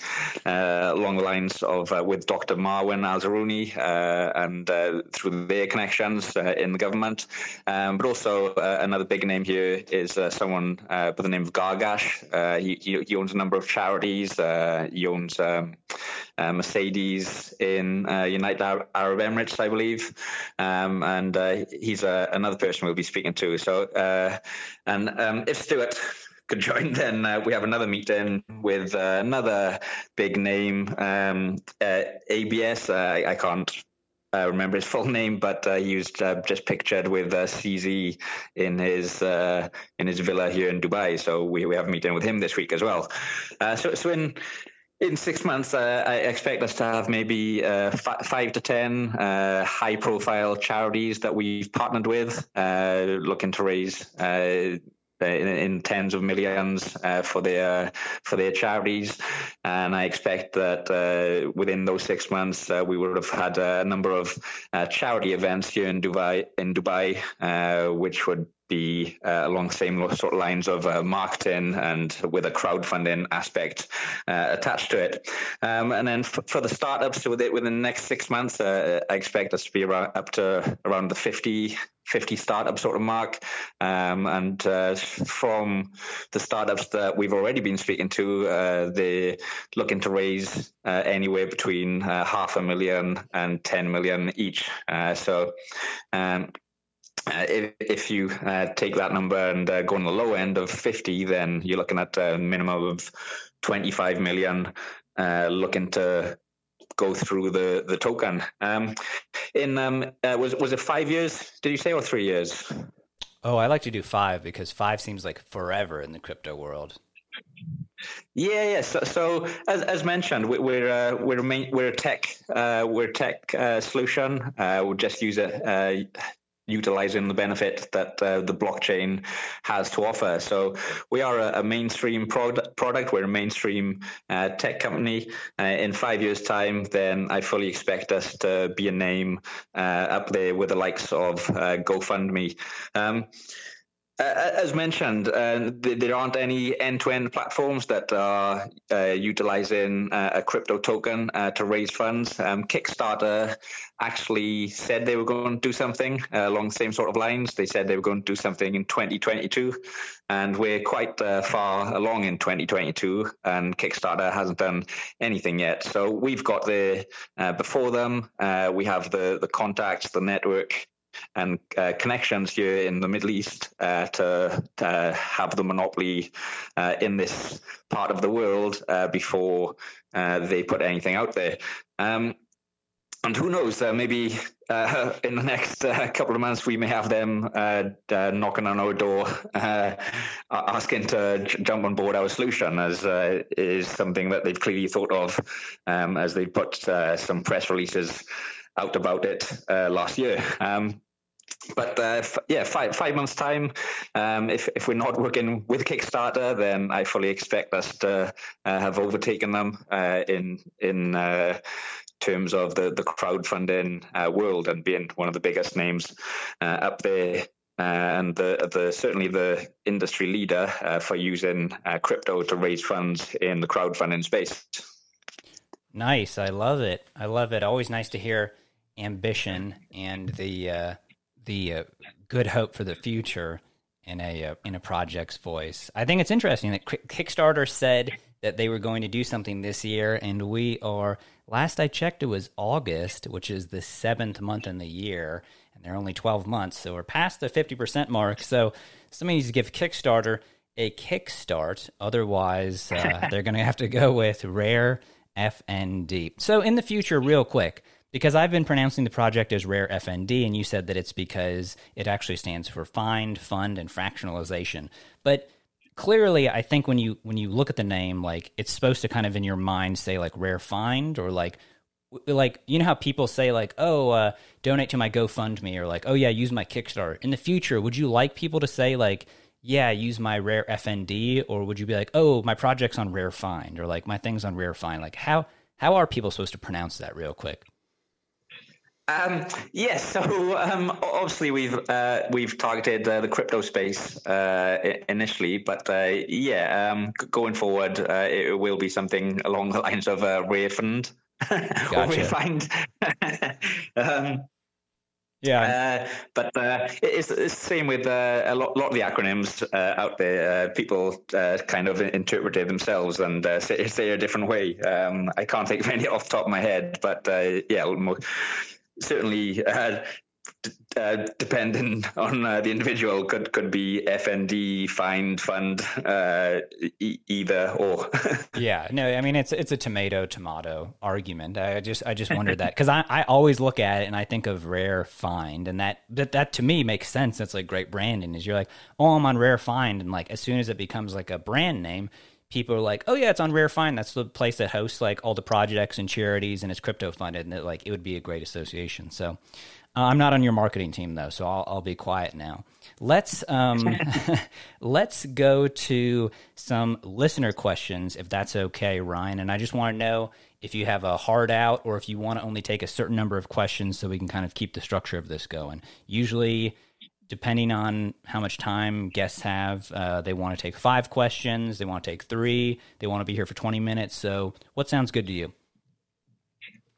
along the lines of with Dr. Marwan Al Zarouni and through their connections in the government, um, but also another big name here is someone by the name of Gargash. He, he, owns a number of charities. he owns um, Mercedes in uh, United Arab Emirates, I believe, um, and uh, he's uh, another person we'll be speaking to. So, uh, and um, if Stuart could join, then uh, we have another meeting with uh, another big name, um, ABS. I, I, can't uh, remember his full name, but uh, he was uh, just pictured with CZ in his in his villa here in Dubai. So we, we have a meeting with him this week as well. so so in in six months, uh, I expect us to have maybe uh, f- five to ten uh, high-profile charities that we've partnered with, uh, looking to raise uh, in, in, tens of millions uh, for their for their charities, and I expect that within those six months we would have had a number of charity events here in Dubai in Dubai, which would be uh, along the same sort of lines of uh, marketing and with a crowdfunding aspect uh, attached to it. Um, and then f- for the startups, with within the next six months, uh, I expect us to be around, up to around the 50, 50 startup sort of mark. Um, and uh, from the startups that we've already been speaking to, uh, they're looking to raise anywhere between half a million and 10 million each. so um, uh, if, if, you uh, take that number and uh, go on the low end of 50, then you're looking at a minimum of 25 million uh, looking to go through the, the token. Um, in um, uh, was was it five years? Did you say or three years? Oh, I like to do five because five seems like forever in the crypto world. Yeah, yeah. So, so as, as mentioned, we, we're uh, we're main, we're a tech uh, we're a tech uh, solution. Uh, we'll just use it utilizing the benefit that uh, the blockchain has to offer. So we are a, a mainstream product. We're a mainstream uh, tech company. Uh, in five years' time, then I fully expect us to be a name uh, up there with the likes of uh, GoFundMe. Um, as mentioned, uh, there aren't any end-to-end platforms that are uh, utilizing uh, a crypto token uh, to raise funds. Um, Kickstarter actually said they were going to do something uh, along the same sort of lines. They said they were going to do something in 2022, and we're quite far along in 2022, and Kickstarter hasn't done anything yet. So we've got there before them. we have the the contacts, the network and uh, connections here in the Middle East uh, to, to, have the monopoly uh, in this part of the world uh, before uh, they put anything out there. Um, and who knows? Uh, maybe *laughs* in the next couple of months, we may have them knocking on our door, *laughs* asking to j- jump on board our solution, as is something that they've clearly thought of um, as they put some press releases out about it last year. Um, but uh, f- yeah, five five months time. Um, if if we're not working with Kickstarter, then I fully expect us to uh, have overtaken them uh, in in uh, terms of the the crowdfunding uh, world and being one of the biggest names uh, up there. and the, the certainly the industry leader for using crypto to raise funds in the crowdfunding space. Nice, I love it. I love it. Always nice to hear ambition and the the uh, good hope for the future in a uh, in a project's voice. I think it's interesting that Kickstarter said that they were going to do something this year, and we are. Last I checked, it was August, which is the seventh month in the year, and they're only twelve months, so we're past the fifty percent mark. So somebody needs to give Kickstarter a kickstart. Otherwise, uh, *laughs* they're going to have to go with Rare FND. So in the future, real quick because I've been pronouncing the project as Rare FND, and you said that it's because it actually stands for Find, Fund, and Fractionalization. But clearly, I think when you when you look at the name, like it's supposed to kind of in your mind say like Rare Find or like like you know how people say like oh uh, donate to my GoFundMe or like oh yeah use my Kickstarter. In the future, would you like people to say like yeah, use my rare FND, or would you be like, oh, my project's on rare find, or like my thing's on rare find? Like how how are people supposed to pronounce that real quick? Um, yes, so um, obviously we've uh, we've targeted uh, the crypto space uh, initially, but uh, yeah, um, going forward, uh, it will be something along the lines of uh, Rayfund *laughs* gotcha. or Rayfind. *laughs* um, yeah, uh, but uh, it's, it's the same with uh, a lot, lot of the acronyms out there. people kind of interpret it themselves and say, say a different way. Um, I can't think of any *laughs* off the top of my head, but yeah, certainly uh, d- uh, depending on uh, the individual could could be FND find fund uh, e- either or. *laughs* yeah, no, I mean it's it's a tomato tomato argument. I just I just wondered that because I, I always look at it and I think of rare find and that that that to me makes sense. That's like great branding. Is you're like oh I'm on rare find and like as soon as it becomes like a brand name people are like, "Oh yeah, it's on Rare Find. That's the place that hosts like all the projects and charities, and it's crypto funded, and it, like it would be a great association." So, uh, I'm not on your marketing team though, so I'll, I'll be quiet now. Let's um, *laughs* *laughs* let's go to some listener questions, if that's okay, Ryan. And I just want to know if you have a hard out or if you want to only take a certain number of questions, so we can kind of keep the structure of this going. Usually depending on how much time guests have, uh, they want to take five questions, they want to take three, they want to be here for 20 minutes. So, what sounds good to you?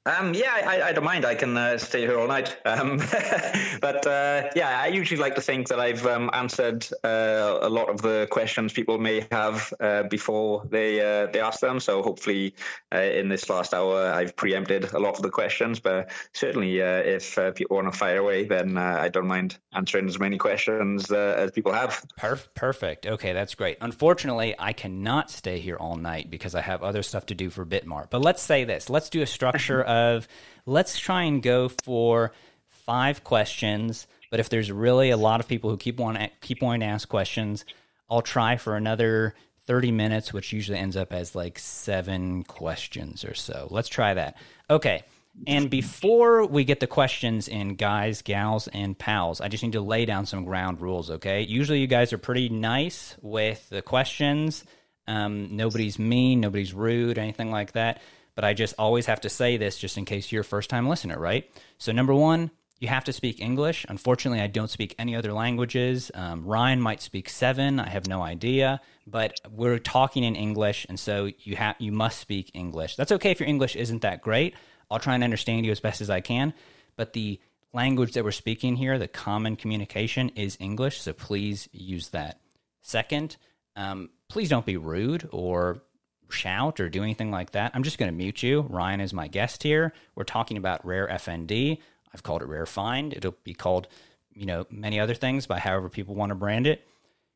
Um, yeah, I, I, don't mind. I can uh, stay here all night. Um, *laughs* but uh, yeah, I usually like to think that I've um, answered uh, a lot of the questions people may have uh, before they uh, they ask them. So hopefully, uh, in this last hour, I've preempted a lot of the questions. But certainly, if people want to fire away, then I don't mind answering as many questions as people have. Perfect. Okay, that's great. Unfortunately, I cannot stay here all night because I have other stuff to do for Bitmart. But let's say this. Let's do a structure *laughs* of let's try and go for five questions. But if there's really a lot of people who keep want keep wanting to ask questions, I'll try for another 30 minutes, which usually ends up as like seven questions or so. Let's try that. Okay. And before we get the questions in, guys, gals, and pals, I just need to lay down some ground rules, okay? Usually you guys are pretty nice with the questions. Um, nobody's mean, nobody's rude, anything like that but I just always have to say this just in case you're a first time listener, right? So, number one, you have to speak English. Unfortunately, I don't speak any other languages. Um, Ryan might speak seven. I have no idea, but we're talking in English, and so you have you must speak English. That's okay if your English isn't that great. I'll try and understand you as best as I can, but the language that we're speaking here, the common communication, is English. So please use that. Second, um, please don't be rude or shout or do anything like that, I'm just going to mute you. Ryan is my guest here. We're talking about Rare FND. I've called it Rare Find. It'll be called, you know, many other things by however people want to brand it.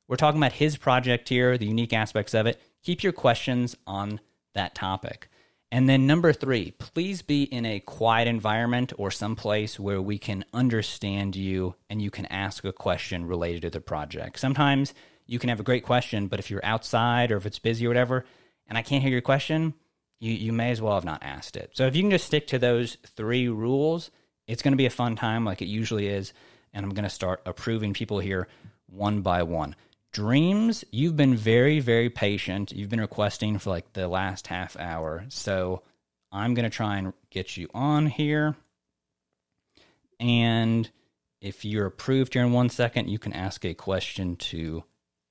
We're talking about his project here, the unique aspects of it. Keep your questions on that topic. And then number three, please be in a quiet environment or someplace where we can understand you and you can ask a question related to the project. Sometimes you can have a great question, but if you're outside or if it's busy or whatever, and I can't hear your question, you, you may as well have not asked it. So if you can just stick to those three rules, it's going to be a fun time like it usually is. And I'm going to start approving people here one by one. Dreams, you've been very, very patient. You've been requesting for like the last half hour. So I'm going to try and get you on here. And if you're approved here in one second, you can ask a question to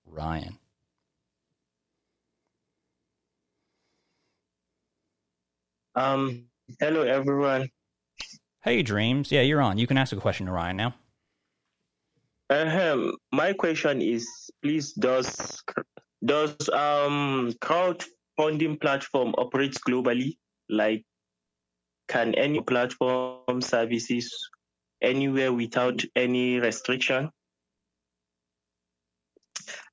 Ryan. Um, hello, everyone. Hey, Dreams. Yeah, you're on. You can ask a question to Ryan now. Uh-huh. my question is, please, does does um crowdfunding platform operates globally? Like, can any platform services anywhere without any restriction?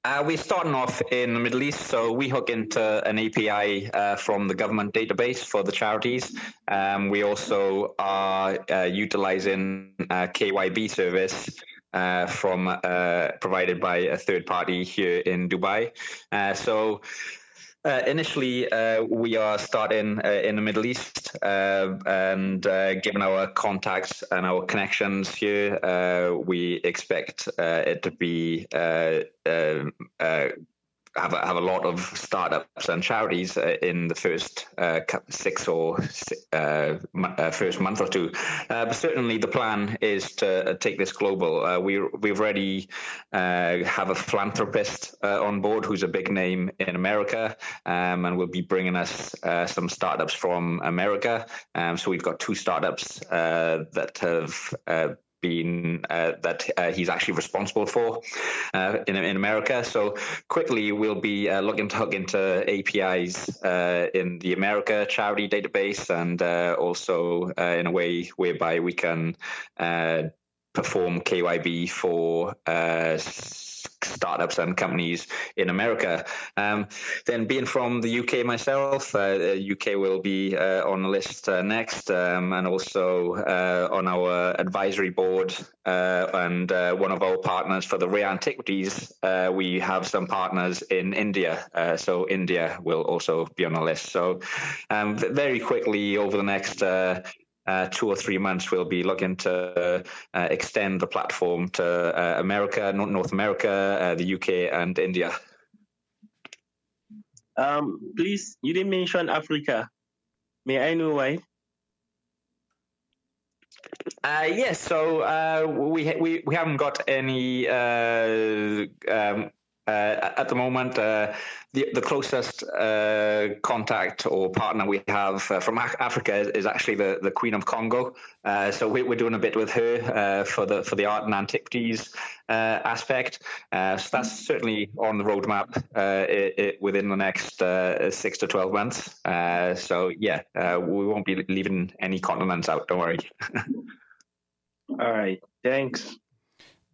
Uh, we're starting off in the Middle East, so we hook into an API uh, from the government database for the charities. Um, we also are uh, utilizing a KYB service uh, from uh, provided by a third party here in Dubai. Uh, so uh, initially, uh, we are starting uh, in the Middle East, uh, and uh, given our contacts and our connections here, uh, we expect it to be have a, have a lot of startups and charities uh, in the first uh, six or uh, uh, first month or two. Uh, but certainly, the plan is to take this global. we we've already have a philanthropist on board who's a big name in America, um, and will be bringing us some startups from America. Um, so we've got two startups that have been uh, that uh, he's actually responsible for uh, in, in America. So quickly, we'll be uh, looking to hook into APIs uh, in the America charity database, and uh, also in a way whereby we can perform KYB for startups and companies in America. Um, then, being from the UK myself, uh, UK will be uh, on the list uh, next, um, and also uh, on our advisory board. Uh, and uh, one of our partners for the rare antiquities, we have some partners in India. so India will also be on the list. So um, very quickly over the next uh, two or three months, we'll be looking to uh, extend the platform to uh, America, North America, uh, the UK, and India. Um, please, you didn't mention Africa. May I know why? Uh, yes, so uh, we, we we haven't got any uh, um, uh, at the moment, uh, the, the closest uh, contact or partner we have uh, from Africa is, is, actually the, the Queen of Congo. Uh, so we, are doing a bit with her uh, for the for the art and antiquities aspect. so that's certainly on the roadmap it, it, within the next six to twelve months. so yeah, we won't be leaving any continents out. Don't worry. *laughs* All right. Thanks.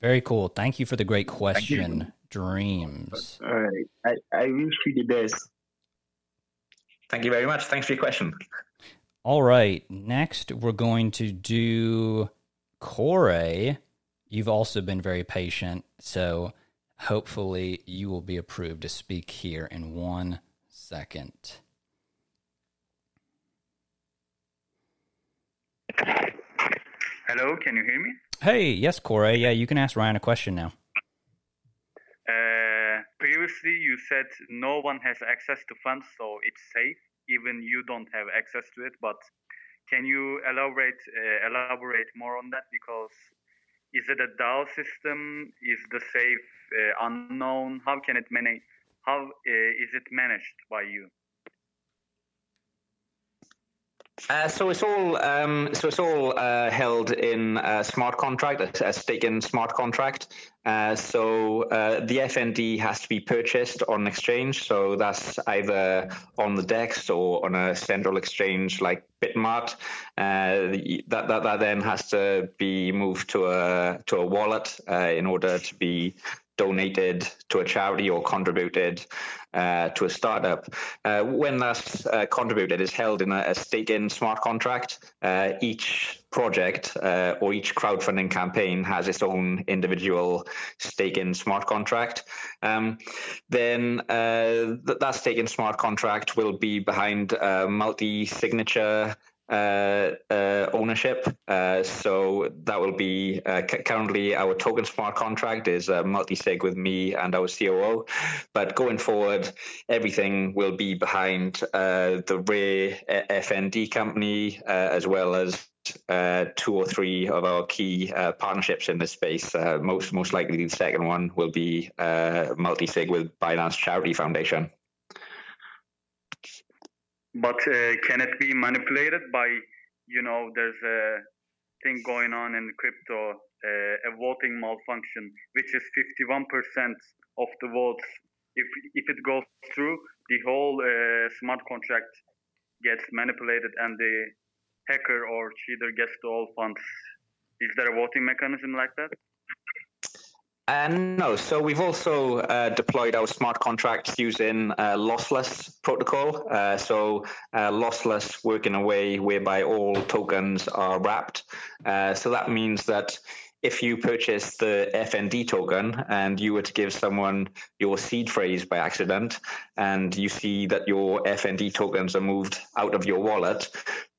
Very cool. Thank you for the great question dreams. All right. I, I wish you the best. Thank you very much. Thanks for your question. All right. Next, we're going to do Corey. You've also been very patient. So hopefully you will be approved to speak here in one second. Hello, can you hear me? Hey, yes, Corey. Yeah, you can ask Ryan a question now. Uh, previously, you said no one has access to funds, so it's safe. Even you don't have access to it. But can you elaborate uh, elaborate more on that? Because is it a DAO system? Is the safe uh, unknown? How can it manage? How uh, is it managed by you? Uh, so it's all um, so it's all uh, held in a smart contract, a, staking smart contract. Uh, so uh, the FND has to be purchased on exchange. So that's either on the DEX or on a central exchange like Bitmart. Uh, that, that that then has to be moved to a to a wallet in order to be donated to a charity or contributed uh, to a startup. Uh, when that's uh, contributed is held in a, a staking smart contract. Uh, each project uh, or each crowdfunding campaign has its own individual staking smart contract. Um, then uh, th- that staking smart contract will be behind multi-signature uh, uh, ownership. Uh, so that will be uh, c- currently our token smart contract is uh, multi-sig with me and our COO. But going forward, everything will be behind uh, the Rare FND company as well as uh, two or three of our key uh, partnerships in this space. Uh, most most likely, the second one will be multi-sig with Binance Charity Foundation. But uh, can it be manipulated by, you know, there's a thing going on in crypto, uh, a voting malfunction, which is 51% of the votes. If if it goes through, the whole uh, smart contract gets manipulated, and the hacker or cheater gets the all funds. Is there a voting mechanism like that? Uh, no, so we've also uh, deployed our smart contracts using uh, lossless protocol. Uh, so uh, lossless work in a way whereby all tokens are wrapped. Uh, so that means that if you purchase the FND token and you were to give someone your seed phrase by accident and you see that your FND tokens are moved out of your wallet,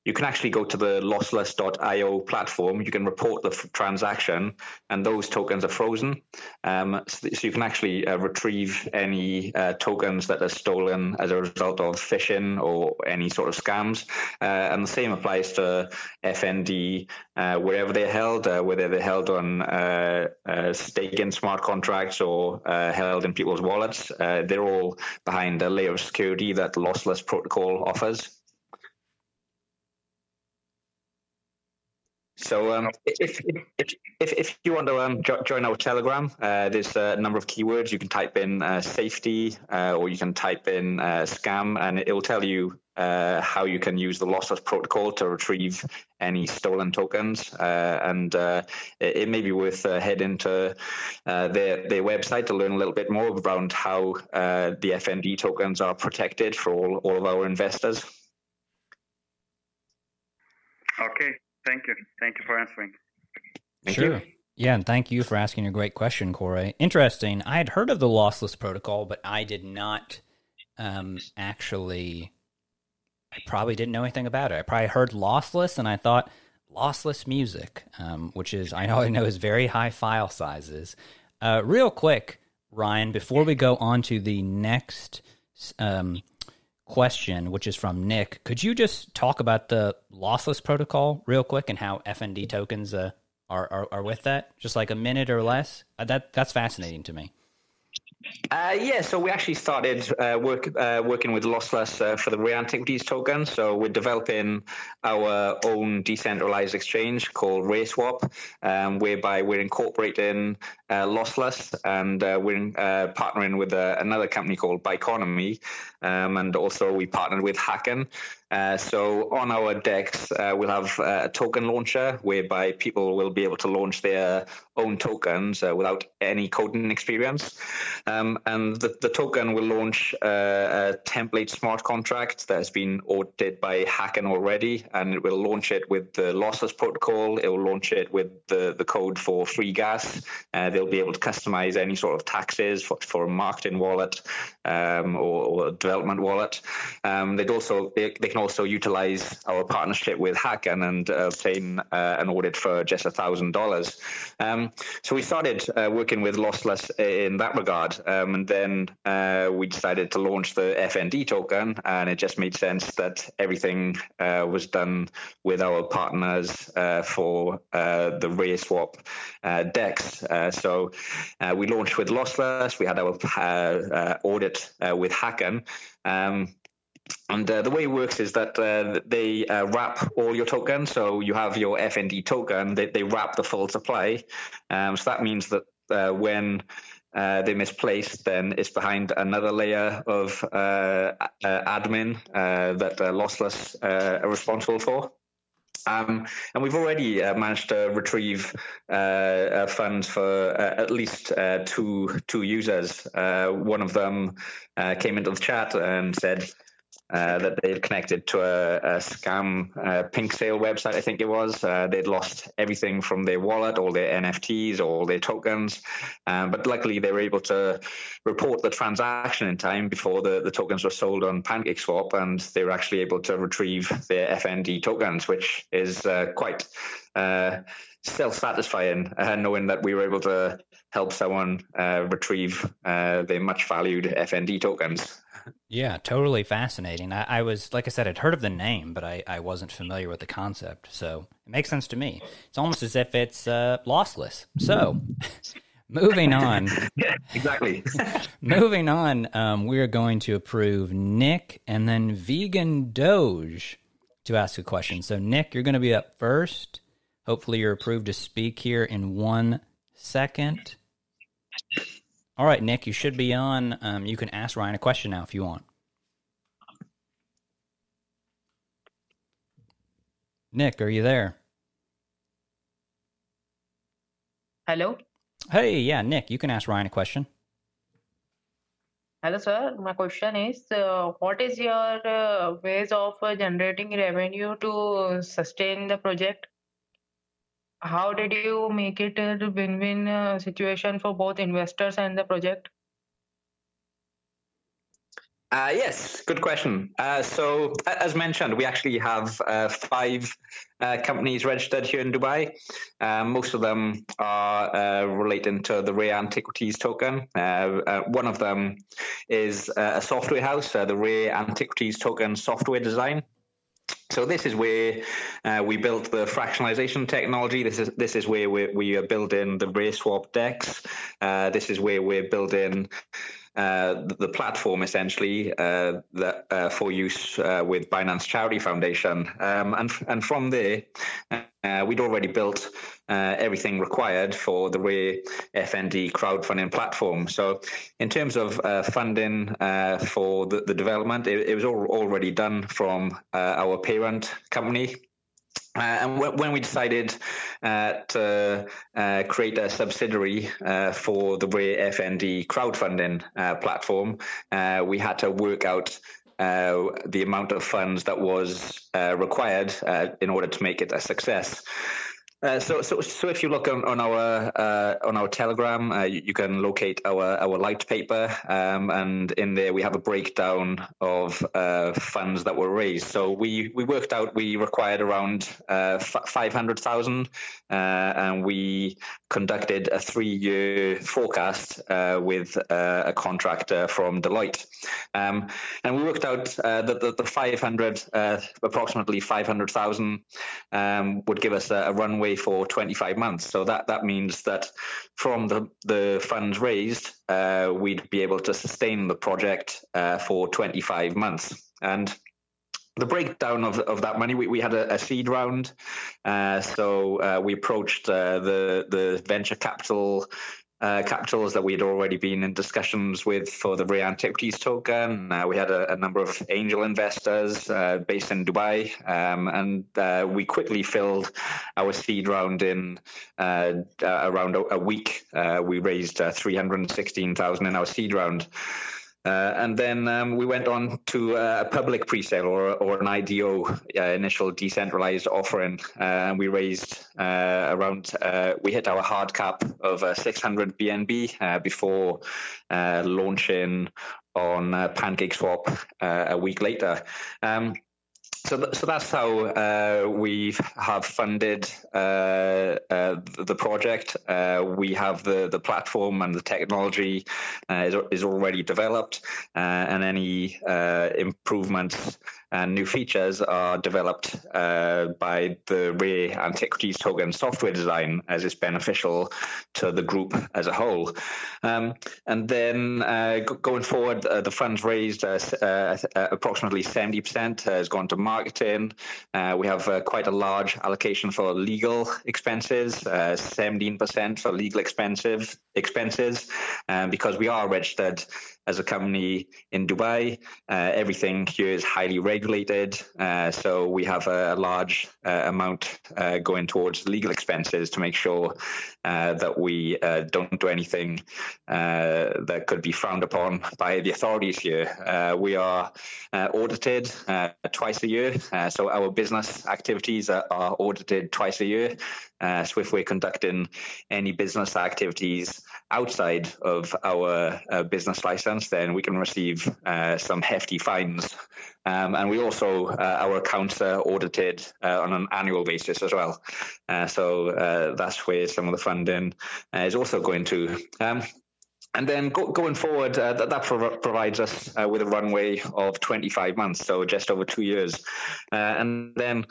you can actually go to the lossless.io platform. You can report the f- transaction, and those tokens are frozen. Um, so, so, you can actually uh, retrieve any uh, tokens that are stolen as a result of phishing or any sort of scams. Uh, and the same applies to FND uh, wherever they're held, uh, whether they're held on uh, staking smart contracts or held in people's wallets. they're all behind a layer of security that lossless protocol offers. So um, if, if, if, if, you want to um, jo- join our Telegram, uh, there's a number of keywords. You can type in uh, safety uh, or you can type in uh, scam and it will tell you uh, how you can use the lossless protocol to retrieve any stolen tokens. Uh, and it, it, may be worth heading to their, their website to learn a little bit more around how the FND tokens are protected for all, all of our investors. Okay, Thank you. Thank you for answering. Thank sure. You. Yeah, and thank you for asking a great question, Corey. Interesting. I had heard of the lossless protocol, but I did not um, actually. I probably didn't know anything about it. I probably heard lossless, and I thought lossless music, um, which is I know I know is very high file sizes. Uh, real quick, Ryan, before we go on to the next um, question, which is from Nick. Could you just talk about the lossless protocol real quick and how FND tokens uh, are, are, are with that? Just like a minute or less. Uh, that that's fascinating to me. Uh, yeah, so we actually started uh, work, uh, working with Lossless uh, for the rare antiquities token. So we're developing our own decentralized exchange called RareSwap, um, whereby we're incorporating uh, Lossless and uh, we're partnering with another company called Biconomy. Um, and also we partnered with Hacken. Uh, so on our DEX, uh, we'll have uh, a token launcher whereby people will be able to launch their own tokens uh, without any coding experience. Um, and the, the, token will launch uh, a template smart contract that has been audited by Hacken already, and it will launch it with the lossless protocol. It will launch it with the, the code for free gas. they'll be able to customize any sort of taxes for, for a marketing wallet um, or, or, a development wallet. Um, they'd also they, they can can also utilize our partnership with Hacken and uh, obtain uh, an audit for just a thousand dollars. Um, so we started uh, working with Lossless in that regard, um, and then we decided to launch the FND token, and it just made sense that everything was done with our partners for the RareSwap DEX. so we launched with Lossless. We had our audit with Hacken. Um, and uh, the way it works is that uh, they uh, wrap all your tokens. So you have your FND token, they, they wrap the full supply. Um, so that means that uh, when uh, they misplace, then it's behind another layer of uh, admin that Lossless are responsible for. Um, and we've already uh, managed to retrieve uh, uh, funds for at least two two users. one of them came into the chat and said, uh, that they'd connected to a, a scam uh, PinkSale website, I think it was. Uh, they'd lost everything from their wallet, all their NFTs, all their tokens. Um, but luckily, they were able to report the transaction in time before the, the tokens were sold on PancakeSwap, and they were actually able to retrieve their FND tokens, which is uh, quite uh, self-satisfying, knowing that we were able to help someone retrieve their much valued FND tokens. Yeah, totally fascinating. I, I, was, like I said, I'd heard of the name, but I, I wasn't familiar with the concept. So it makes sense to me. It's almost as if it's uh, lossless. So *laughs* moving on. *laughs* yeah, exactly. *laughs* moving on, um, we're going to approve Nick and then Vegan Doge to ask a question. So, Nick, you're going to be up first. Hopefully, you're approved to speak here in one second. All right, Nick, you should be on. Um, you can ask Ryan a question now if you want. Nick, are you there? Hello. Hey, yeah, Nick, you can ask Ryan a question. Hello, sir. My question is, uh, what is your uh, ways of uh, generating revenue to sustain the project? How did you make it a win-win uh, situation for both investors and the project? Uh, yes, good question. Uh, so, as mentioned, we actually have uh, five uh, companies registered here in Dubai. Uh, most of them are uh, relating to the Rare Antiquities token. one of them is a software house, the Rare Antiquities token software design. So this is where uh, we built the fractionalization technology. This is this is where we, we are building the RareSwap DEX. Uh, this is where we're building uh, the platform essentially uh, that, uh, for use uh, with Binance Charity Foundation. Um, and, and from there, we'd already built everything required for the Rare FND crowdfunding platform. So, in terms of funding for the, the development, it, it was all, already done from our parent company, uh, and w- when we decided uh, to uh, create a subsidiary uh, for the Rare FND crowdfunding uh, platform, uh, we had to work out the amount of funds that was required in order to make it a success. Uh, so, so, so if you look on, on our uh, on our Telegram, uh, you, you, can locate our our light paper, um, and in there we have a breakdown of uh, funds that were raised. So we we worked out we required around uh, five hundred thousand, and we conducted a three year forecast with a contractor from Deloitte, um, and we worked out that the, the, five hundred approximately five hundred thousand um, would give us a, a runway for 25 months. So that that means that from the the funds raised, uh, we'd be able to sustain the project uh, for 25 months. And the breakdown of, of that money, we, we had a, a seed round. Uh, so uh, we approached uh, the the venture capital uh, capitals that we had already been in discussions with for the Rare Antiquities token. Uh, we had a, a, number of angel investors uh, based in Dubai, um, and uh, we quickly filled our seed round in uh, uh, around a, a week. we raised 316,000 in our seed round. Uh, and then um, we went on to a public pre-sale or, or an IDO, uh, initial decentralized offering, uh, and we raised uh, around. Uh, we hit our hard cap of uh, 600 BNB before launching on PancakeSwap a week later. Um, so, so that's how uh, we have funded uh, uh, the project. Uh, we have the, the platform and the technology uh, is, is already developed, uh, and any improvements and new features are developed by the Rare Antiquities token software design as it's beneficial to the group as a whole. Um, and then uh, going forward, the funds raised approximately 70% has gone to marketing. Uh, we have uh, quite a large allocation for legal expenses, uh, 17% for legal expensive expenses, um, because we are registered as a company in Dubai. Uh, everything here is highly regulated, uh, so we have a, large uh, amount uh, going towards legal expenses to make sure uh, that we don't do anything that could be frowned upon by the authorities here. we are audited twice a year, so our business activities are, are audited twice a year. so if we're conducting any business activities outside of our uh, business license, then we can receive uh, some hefty fines. Um, and we also, uh, our accounts are audited uh, on an annual basis as well. Uh, so uh, that's where some of the funding is also going to. Um, and then go, going forward, that, that prov- provides us with a runway of 25 months, so just over two years. and then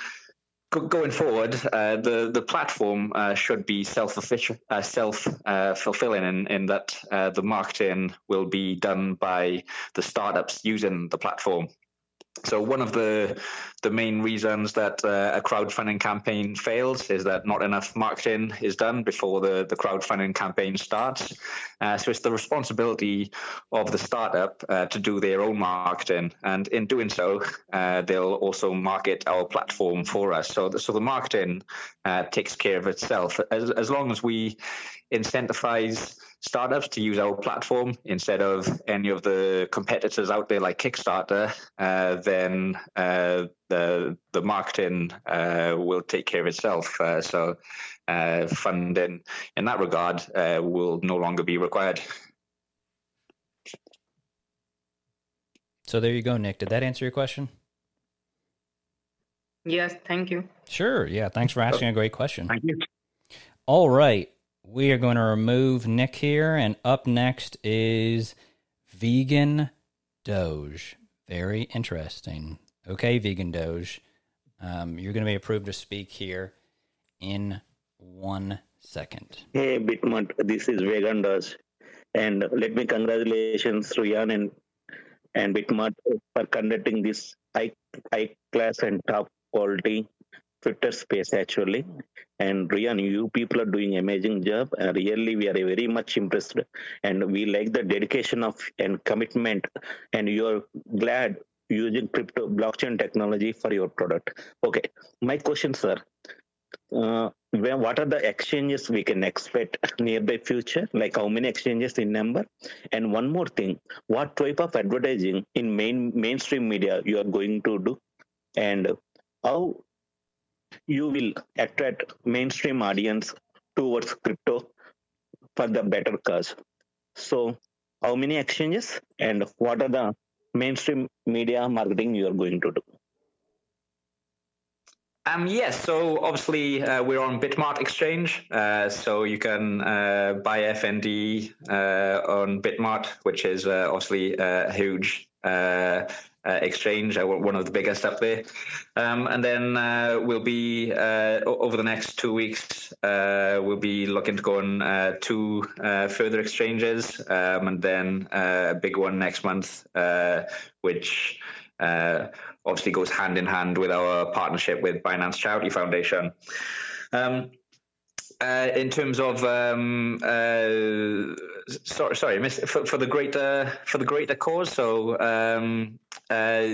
going forward, uh, the the platform uh, should be self uh, self fulfilling in, in that uh, the marketing will be done by the startups using the platform. So one of the the main reasons that uh, a crowdfunding campaign fails is that not enough marketing is done before the, the crowdfunding campaign starts. Uh, so it's the responsibility of the startup uh, to do their own marketing, and in doing so, uh, they'll also market our platform for us. So, the, so the marketing uh, takes care of itself as as long as we incentivize startups to use our platform instead of any of the competitors out there like Kickstarter, uh, then uh, the the marketing uh, will take care of itself. Uh, so uh, funding in that regard uh, will no longer be required. So there you go, Nick. Did that answer your question? Yes, thank you. Sure. Yeah. Thanks for asking a great question. Thank you. All right. We are going to remove Nick here, and up next is Vegan Doge. Very interesting. Okay, Vegan Doge. Um, you're going to be approved to speak here in one second. Hey, Bitmart, this is Vegan Doge. And let me congratulations Ryan and and Bitmart for conducting this high, high class and top quality Twitter space actually. And Ryan, you people are doing amazing job. Uh, really, we are very much impressed, and we like the dedication of and commitment. And you are glad using crypto blockchain technology for your product. Okay, my question, sir. Uh, where, what are the exchanges we can expect nearby future? Like how many exchanges in number? And one more thing, what type of advertising in main mainstream media you are going to do? And how you will attract mainstream audience towards crypto for the better cause. So, how many exchanges and what are the mainstream media marketing you are going to do? Um, yes, so obviously uh, we're on Bitmart Exchange, uh, so you can uh, buy FND uh, on Bitmart, which is uh, obviously a huge uh, exchange, uh, one of the biggest up there. Um, and then uh, we'll be uh, over the next two weeks, we'll be looking to go on two further exchanges, um, and then a big one next month, which obviously goes hand in hand with our partnership with Binance Charity Foundation. Um, uh, in terms of um, uh, sorry, sorry, for, for, the greater for the greater cause. So um, uh,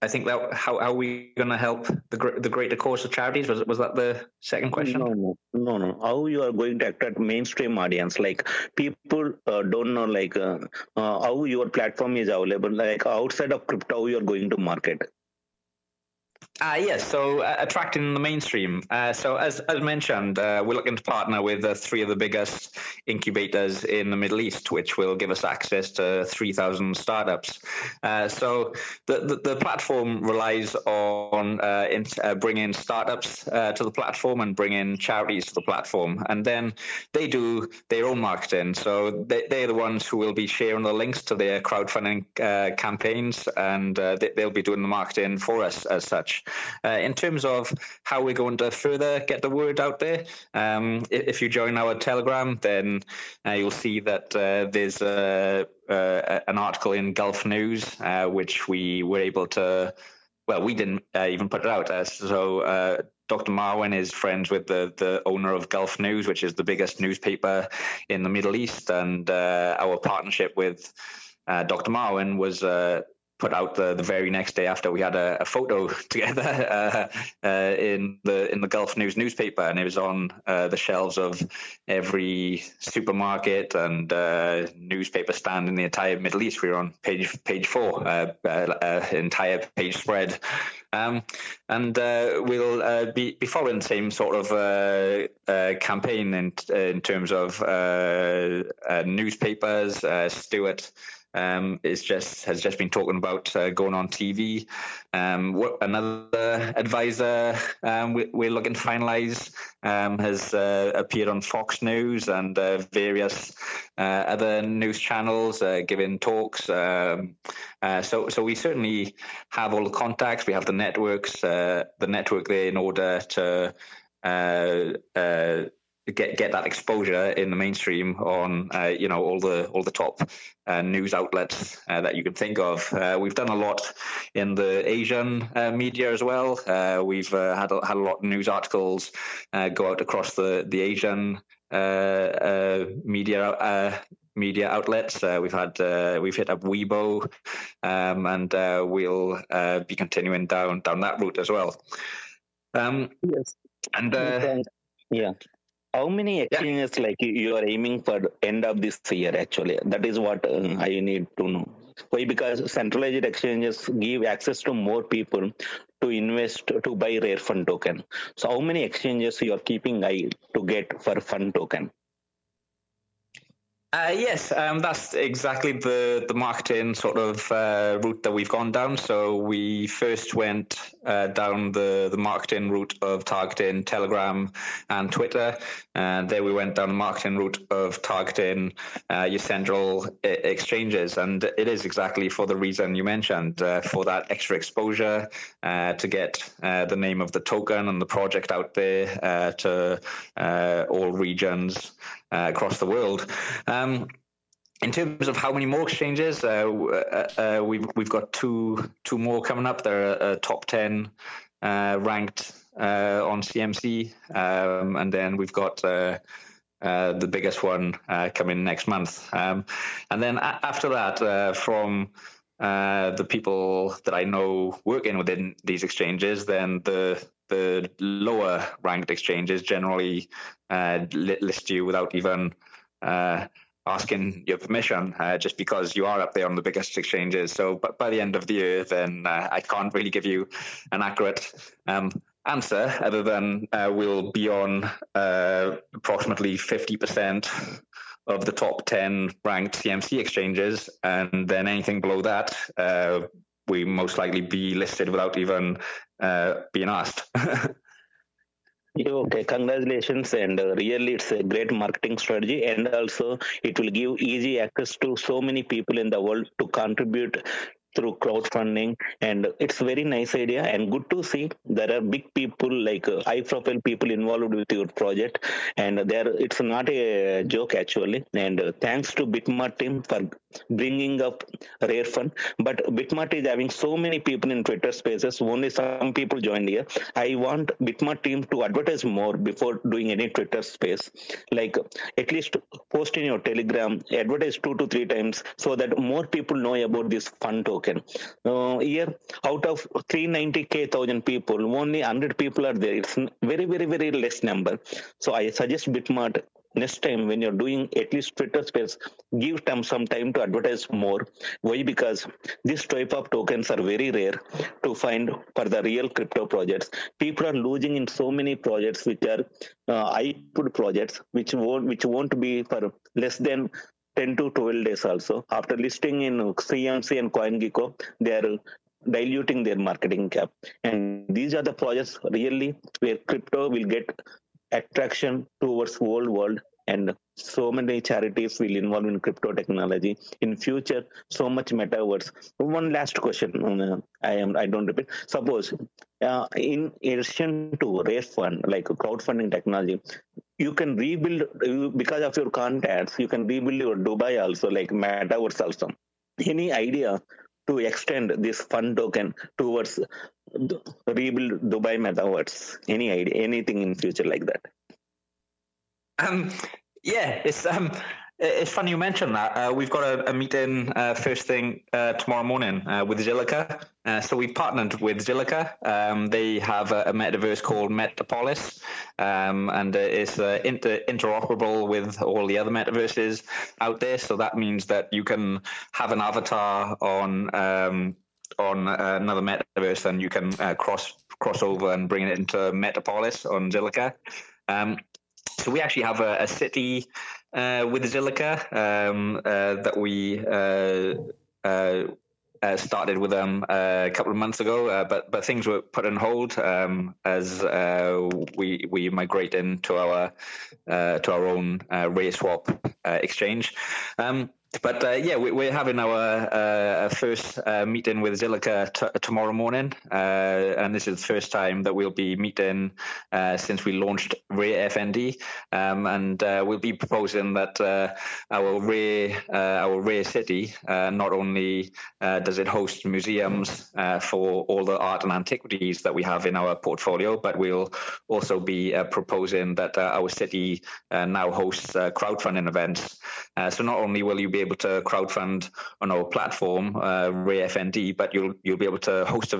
I think that how, how are we going to help the the greater cause of charities? Was was that the second question? No, no, no, no. How you are going to attract mainstream audience? Like people uh, don't know like uh, uh, how your platform is available. Like outside of crypto, how you are going to market. Uh, yes, so uh, attracting the mainstream. Uh, so as, as mentioned, uh, we're looking to partner with uh, three of the biggest incubators in the Middle East, which will give us access to 3,000 startups. Uh, so the, the, the, platform relies on in, bringing startups to the platform and bringing charities to the platform. And then they do their own marketing. So they, they're the ones who will be sharing the links to their crowdfunding campaigns and they, they'll be doing the marketing for us as such. Uh, in terms of how we're going to further get the word out there, um, if you join our Telegram, then uh, you'll see that uh, there's a, an article in Gulf News uh, which we were able to. Well, we didn't uh, even put it out. So Dr. Marwan is friends with the, the owner of Gulf News, which is the biggest newspaper in the Middle East. And uh, our partnership with uh, Dr. Marwan was uh, put out the, the very next day after we had a, a photo *laughs* together uh, uh, in the in the Gulf News newspaper, and it was on uh, the shelves of every supermarket and uh, newspaper stand in the entire Middle East. We were on page page four, uh, uh, entire page spread. Um, and we'll be, be following the same sort of campaign in in terms of newspapers. Stuart um, is just has just been talking about uh, going on TV. Um, what, another advisor um, we, are looking to finalise um, has uh, appeared on Fox News and uh, various uh, other news channels uh, giving talks. Um, uh, so, so we certainly have all the contacts. We have the networks, the network there in order to get get that exposure in the mainstream on uh, you know all the all the top uh, news outlets uh, that you can think of. Uh, we've done a lot in the Asian uh, media as well. Uh, we've had a, had a lot of news articles go out across the the Asian media media outlets. Uh, we've had uh, we've hit up Weibo, um, and uh, we'll be continuing down down that route as well. Um, yes, and yeah. How many exchanges yeah. like you are aiming for end of this year? Actually, that is what I need to know. Why? Because centralized exchanges give access to more people to invest to buy Rare FND token. So how many exchanges you are keeping eye to get for FND token? Uh, yes, um, that's exactly the, the marketing sort of uh, route that we've gone down. So we first went uh, down the, the marketing route of targeting Telegram and Twitter. And then we went down the marketing route of targeting uh, your central uh, exchanges. And it is exactly for the reason you mentioned, uh, for that extra exposure to get the name of the token and the project out there to all regions uh, across the world. Um, in terms of how many more exchanges, uh, uh, uh we've we've got two two more coming up. They're uh, top ten uh, ranked on CMC, um, and then we've got. the biggest one coming next month, um, and then a- after that, from the people that I know working within these exchanges, then the the lower ranked exchanges generally uh, list you without even uh, asking your permission, uh, just because you are up there on the biggest exchanges. So, but by the end of the year, then uh, I can't really give you an accurate um, answer, other than uh, we'll be on uh, approximately 50% of the top 10 ranked CMC exchanges, and then anything below that we most likely be listed without even uh, being asked. *laughs* okay congratulations and uh, really it's a great marketing strategy and also it will give easy access to so many people in the world to contribute through crowdfunding and it's a very nice idea and good to see there are big people like uh, high profile people involved with your project and there it's not a joke actually and uh, thanks to bitmart team for bringing up Rare FND but bitmart is having so many people in twitter spaces. Only some people joined here. I want bitmart team to advertise more before doing any twitter space. Like at least post in your telegram advertise two to three times so that more people know about this FND token. Uh, here out of 390k thousand people only 100 people are there. It's very very very less number. So i suggest bitmart next time when you're doing at least Twitter space, give them some time to advertise more. Why? Because these type of tokens are very rare to find for the real crypto projects. People are losing in so many projects which are uh, projects which won't which won't be for less than 10 to 12 days also. After listing in CMC and CoinGecko, they are diluting their marketing cap. And these are the projects really where crypto will get attraction towards whole world and so many charities will involve in crypto technology. In future so much metaverse. One last question uh, i am i don't repeat. Suppose uh, in addition to raise fund like crowdfunding technology you can rebuild because of your contacts you can rebuild your dubai also like metaverse also. Any idea to extend this FND token towards rebuild Dubai metaverse? Any idea? Anything in future like that? Um, yeah, it's um, it's funny you mentioned that. Uh, we've got a, a meeting uh, first thing uh, tomorrow morning uh, with Zilliqa. Uh, so we partnered with Zilliqa. Um, they have a, a, metaverse called Metapolis, um, and it's uh, inter- interoperable with all the other metaverses out there. So that means that you can have an avatar on um, on another metaverse, and you can cross cross over and bring it into Metapolis on Zilliqa. Um, so we actually have a, a city uh, with Zilliqa um, uh, that we uh, uh, uh started with them uh, a couple of months ago, but but things were put on hold um, as we we migrate into our to our own RareSwap exchange. Um, but uh, yeah, we, are having our uh, first uh, meeting with Zilliqa t- tomorrow morning, uh, and this is the first time that we'll be meeting uh, since we launched Rare FND, um, and uh, we'll be proposing that our Rare our Rare city not only does it host museums for all the art and antiquities that we have in our portfolio, but we'll also be proposing that our city now hosts crowdfunding events. So not only will you be able to crowdfund on our platform, uh, Rare FND, but you'll you'll be able to host events